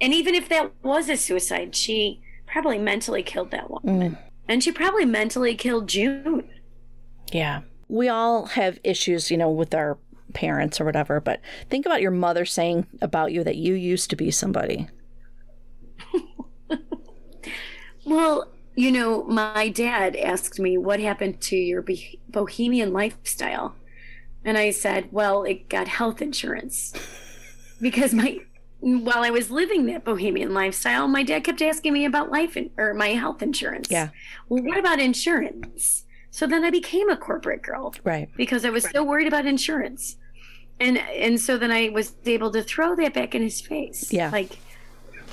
And even if that was a suicide, she probably mentally killed that woman. Mm. And she probably mentally killed June. Yeah. We all have issues, you know, with our parents or whatever, but think about your mother saying about you that you used to be somebody. Well, you know, my dad asked me what happened to your bohemian lifestyle. And I said, well, it got health insurance. Because my while I was living that bohemian lifestyle, my dad kept asking me about life in, or my health insurance. Yeah. Well, what about insurance? So then I became a corporate girl Right. because I was so worried about insurance. And and so then I was able to throw that back in his face. Yeah. Like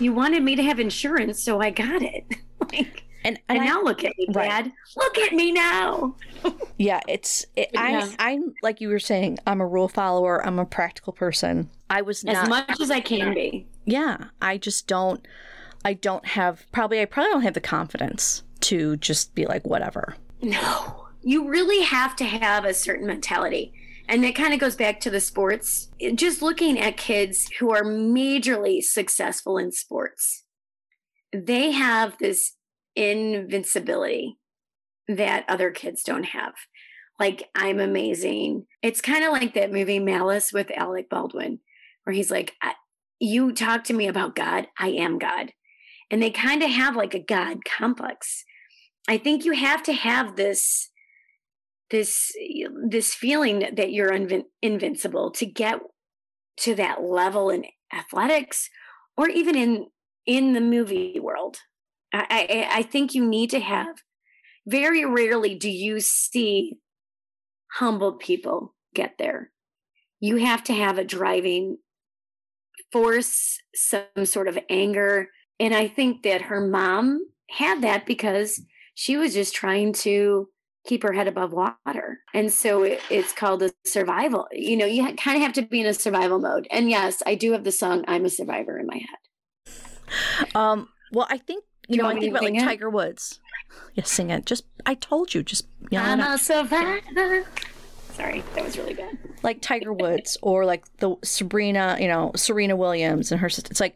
you wanted me to have insurance, so I got it. like And, and, and I- now look at me, Right. Dad. Look at me now. Yeah, it's it, Yeah. I I'm like you were saying, I'm a rule follower, I'm a practical person. I was As not much as I can be. Yeah, I just don't I don't have probably I probably don't have the confidence to just be like whatever. No. You really have to have a certain mentality. And it kind of goes back to the sports. Just looking at kids who are majorly successful in sports, they have this invincibility that other kids don't have. Like, I'm amazing. It's kind of like that movie Malice with Alec Baldwin, where he's like, You talk to me about God, I am God. And they kind of have like a God complex. I think you have to have this this this feeling that, you're invin- invincible to get to that level in athletics or even in in the movie world. I, I I think you need to have. Very rarely do you see humble people get there. You have to have a driving force, some sort of anger. And I think that her mom had that because she was just trying to keep her head above water. And so it, it's called a survival. You know, you kind of have to be in a survival mode. And yes, I do have the song I'm a Survivor in my head. Um, well, I think, you, You know, I think about like it? Tiger Woods. Yeah, sing it. Just, I told you, just I'm a survivor. Sorry, that was really bad. like Tiger Woods or like the Sabrina, you know, Serena Williams and her sister. It's like,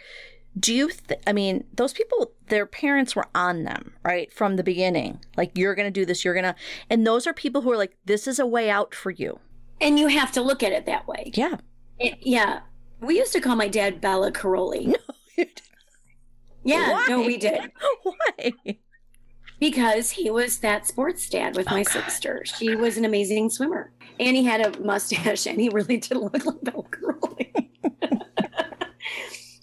do you, th- I mean, those people, their parents were on them, right? From the beginning. Like, you're going to do this, you're going to, and those are people who are like, this is a way out for you. And you have to look at it that way. Yeah. It- yeah. We used to call my dad Bela Karolyi. Yeah, no, we did. Why? Because he was that sports dad with oh, my Oh, God. sister. She was an amazing swimmer. And he had a mustache and he really did look like Bela Karolyi.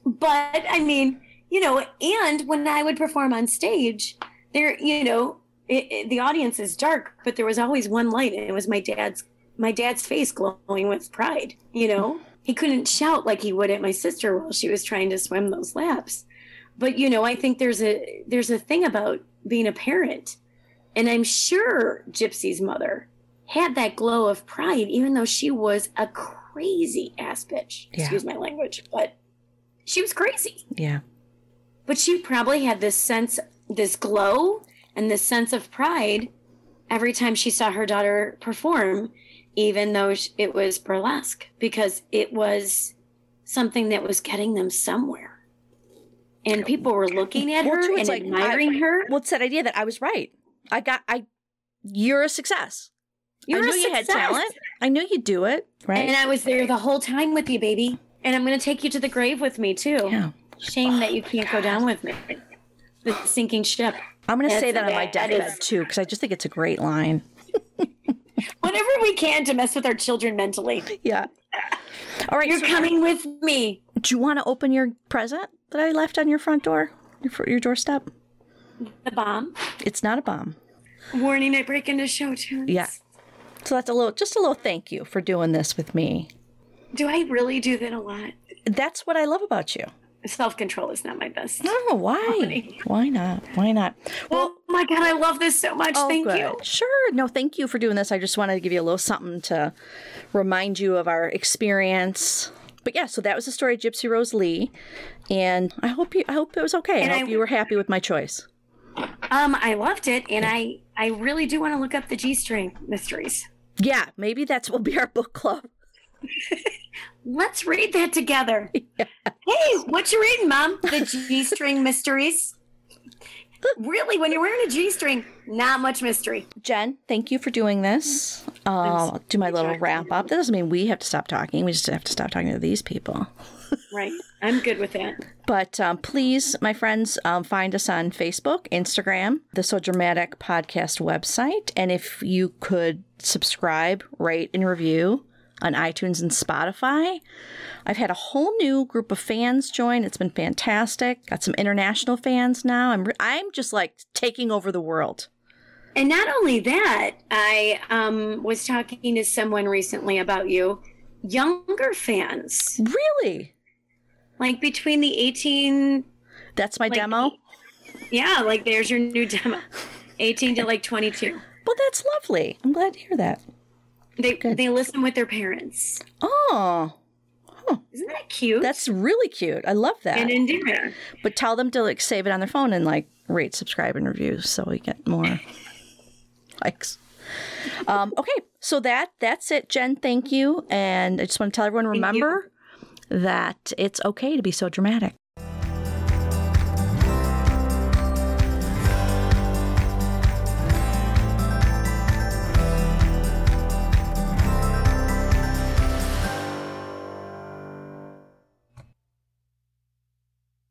but I mean, you know, and when I would perform on stage, there, you know, it, it- the audience is dark, but there was always one light, and it was my dad's my dad's face glowing with pride. You know, he couldn't shout like he would at my sister while she was trying to swim those laps. But you know, I think there's a there's a thing about being a parent, and I'm sure Gypsy's mother had that glow of pride, even though she was a crazy ass bitch. Yeah. Excuse my language, but she was crazy Yeah. but she probably had this sense this glow and this sense of pride every time she saw her daughter perform even though it was burlesque because it was something that was getting them somewhere and people were looking at her and like, admiring her Well, it's that idea that I was right. I got, I, you're a success. You're I knew you had talent. I knew you'd do it. Right. and i was there the whole time with you baby and i'm going to take you to the grave with me too yeah. shame that you can't go down with me the sinking ship I'm going to say that on my deathbed too, because I just think it's a great line. whatever we can to mess with our children mentally Yeah. All right. You're so coming with me. do you want to open your present that I left on your front door, your, your doorstep? The bomb. It's not a bomb. Warning I break into show tunes. Yeah. So that's a little, just a little thank you for doing this with me. Do I really do that a lot? That's what I love about you. Self control is not my best. No, why? Funny. Why not? Why not? oh my God, I love this so much. Oh, Thank good. you. Sure. No, thank you for doing this. I just wanted to give you a little something to remind you of our experience. But yeah, so that was the story of Gypsy Rose Lee, and I hope you. I hope it was okay. And I hope I- you were happy with my choice. Um, I loved it, and I I really do want to look up the G string mysteries. Yeah, maybe that's will be our book club. Let's read that together. Hey, what you reading, Mom? The G string mysteries. Really, when you're wearing a G string, not much mystery. Jen, thank you for doing this. Uh, I'll do my little wrap up. That doesn't mean we have to stop talking. We just have to stop talking to these people. Right. I'm good with that. But um, please, my friends, um, find us on Facebook, Instagram, the So Dramatic podcast website. And if you could subscribe, rate, and review on iTunes and Spotify. I've had a whole new group of fans join. It's been fantastic. Got some international fans now. I'm re- I'm just like taking over the world. And not only that, I um, was talking to someone recently about you. Younger fans, Really? like between the 18, That's my Like- demo. yeah, like there's your new demo, 18 to like 22. Well, that's lovely. I'm glad to hear that. They Good. they listen with their parents. Oh, Isn't that cute? that's really cute. I love that. and endearing. But tell them to like save it on their phone and like rate, subscribe, and review so we get more likes. Um, okay, so that that's it, Jen. Thank you, and I just want to tell everyone remember that it's okay to be so dramatic.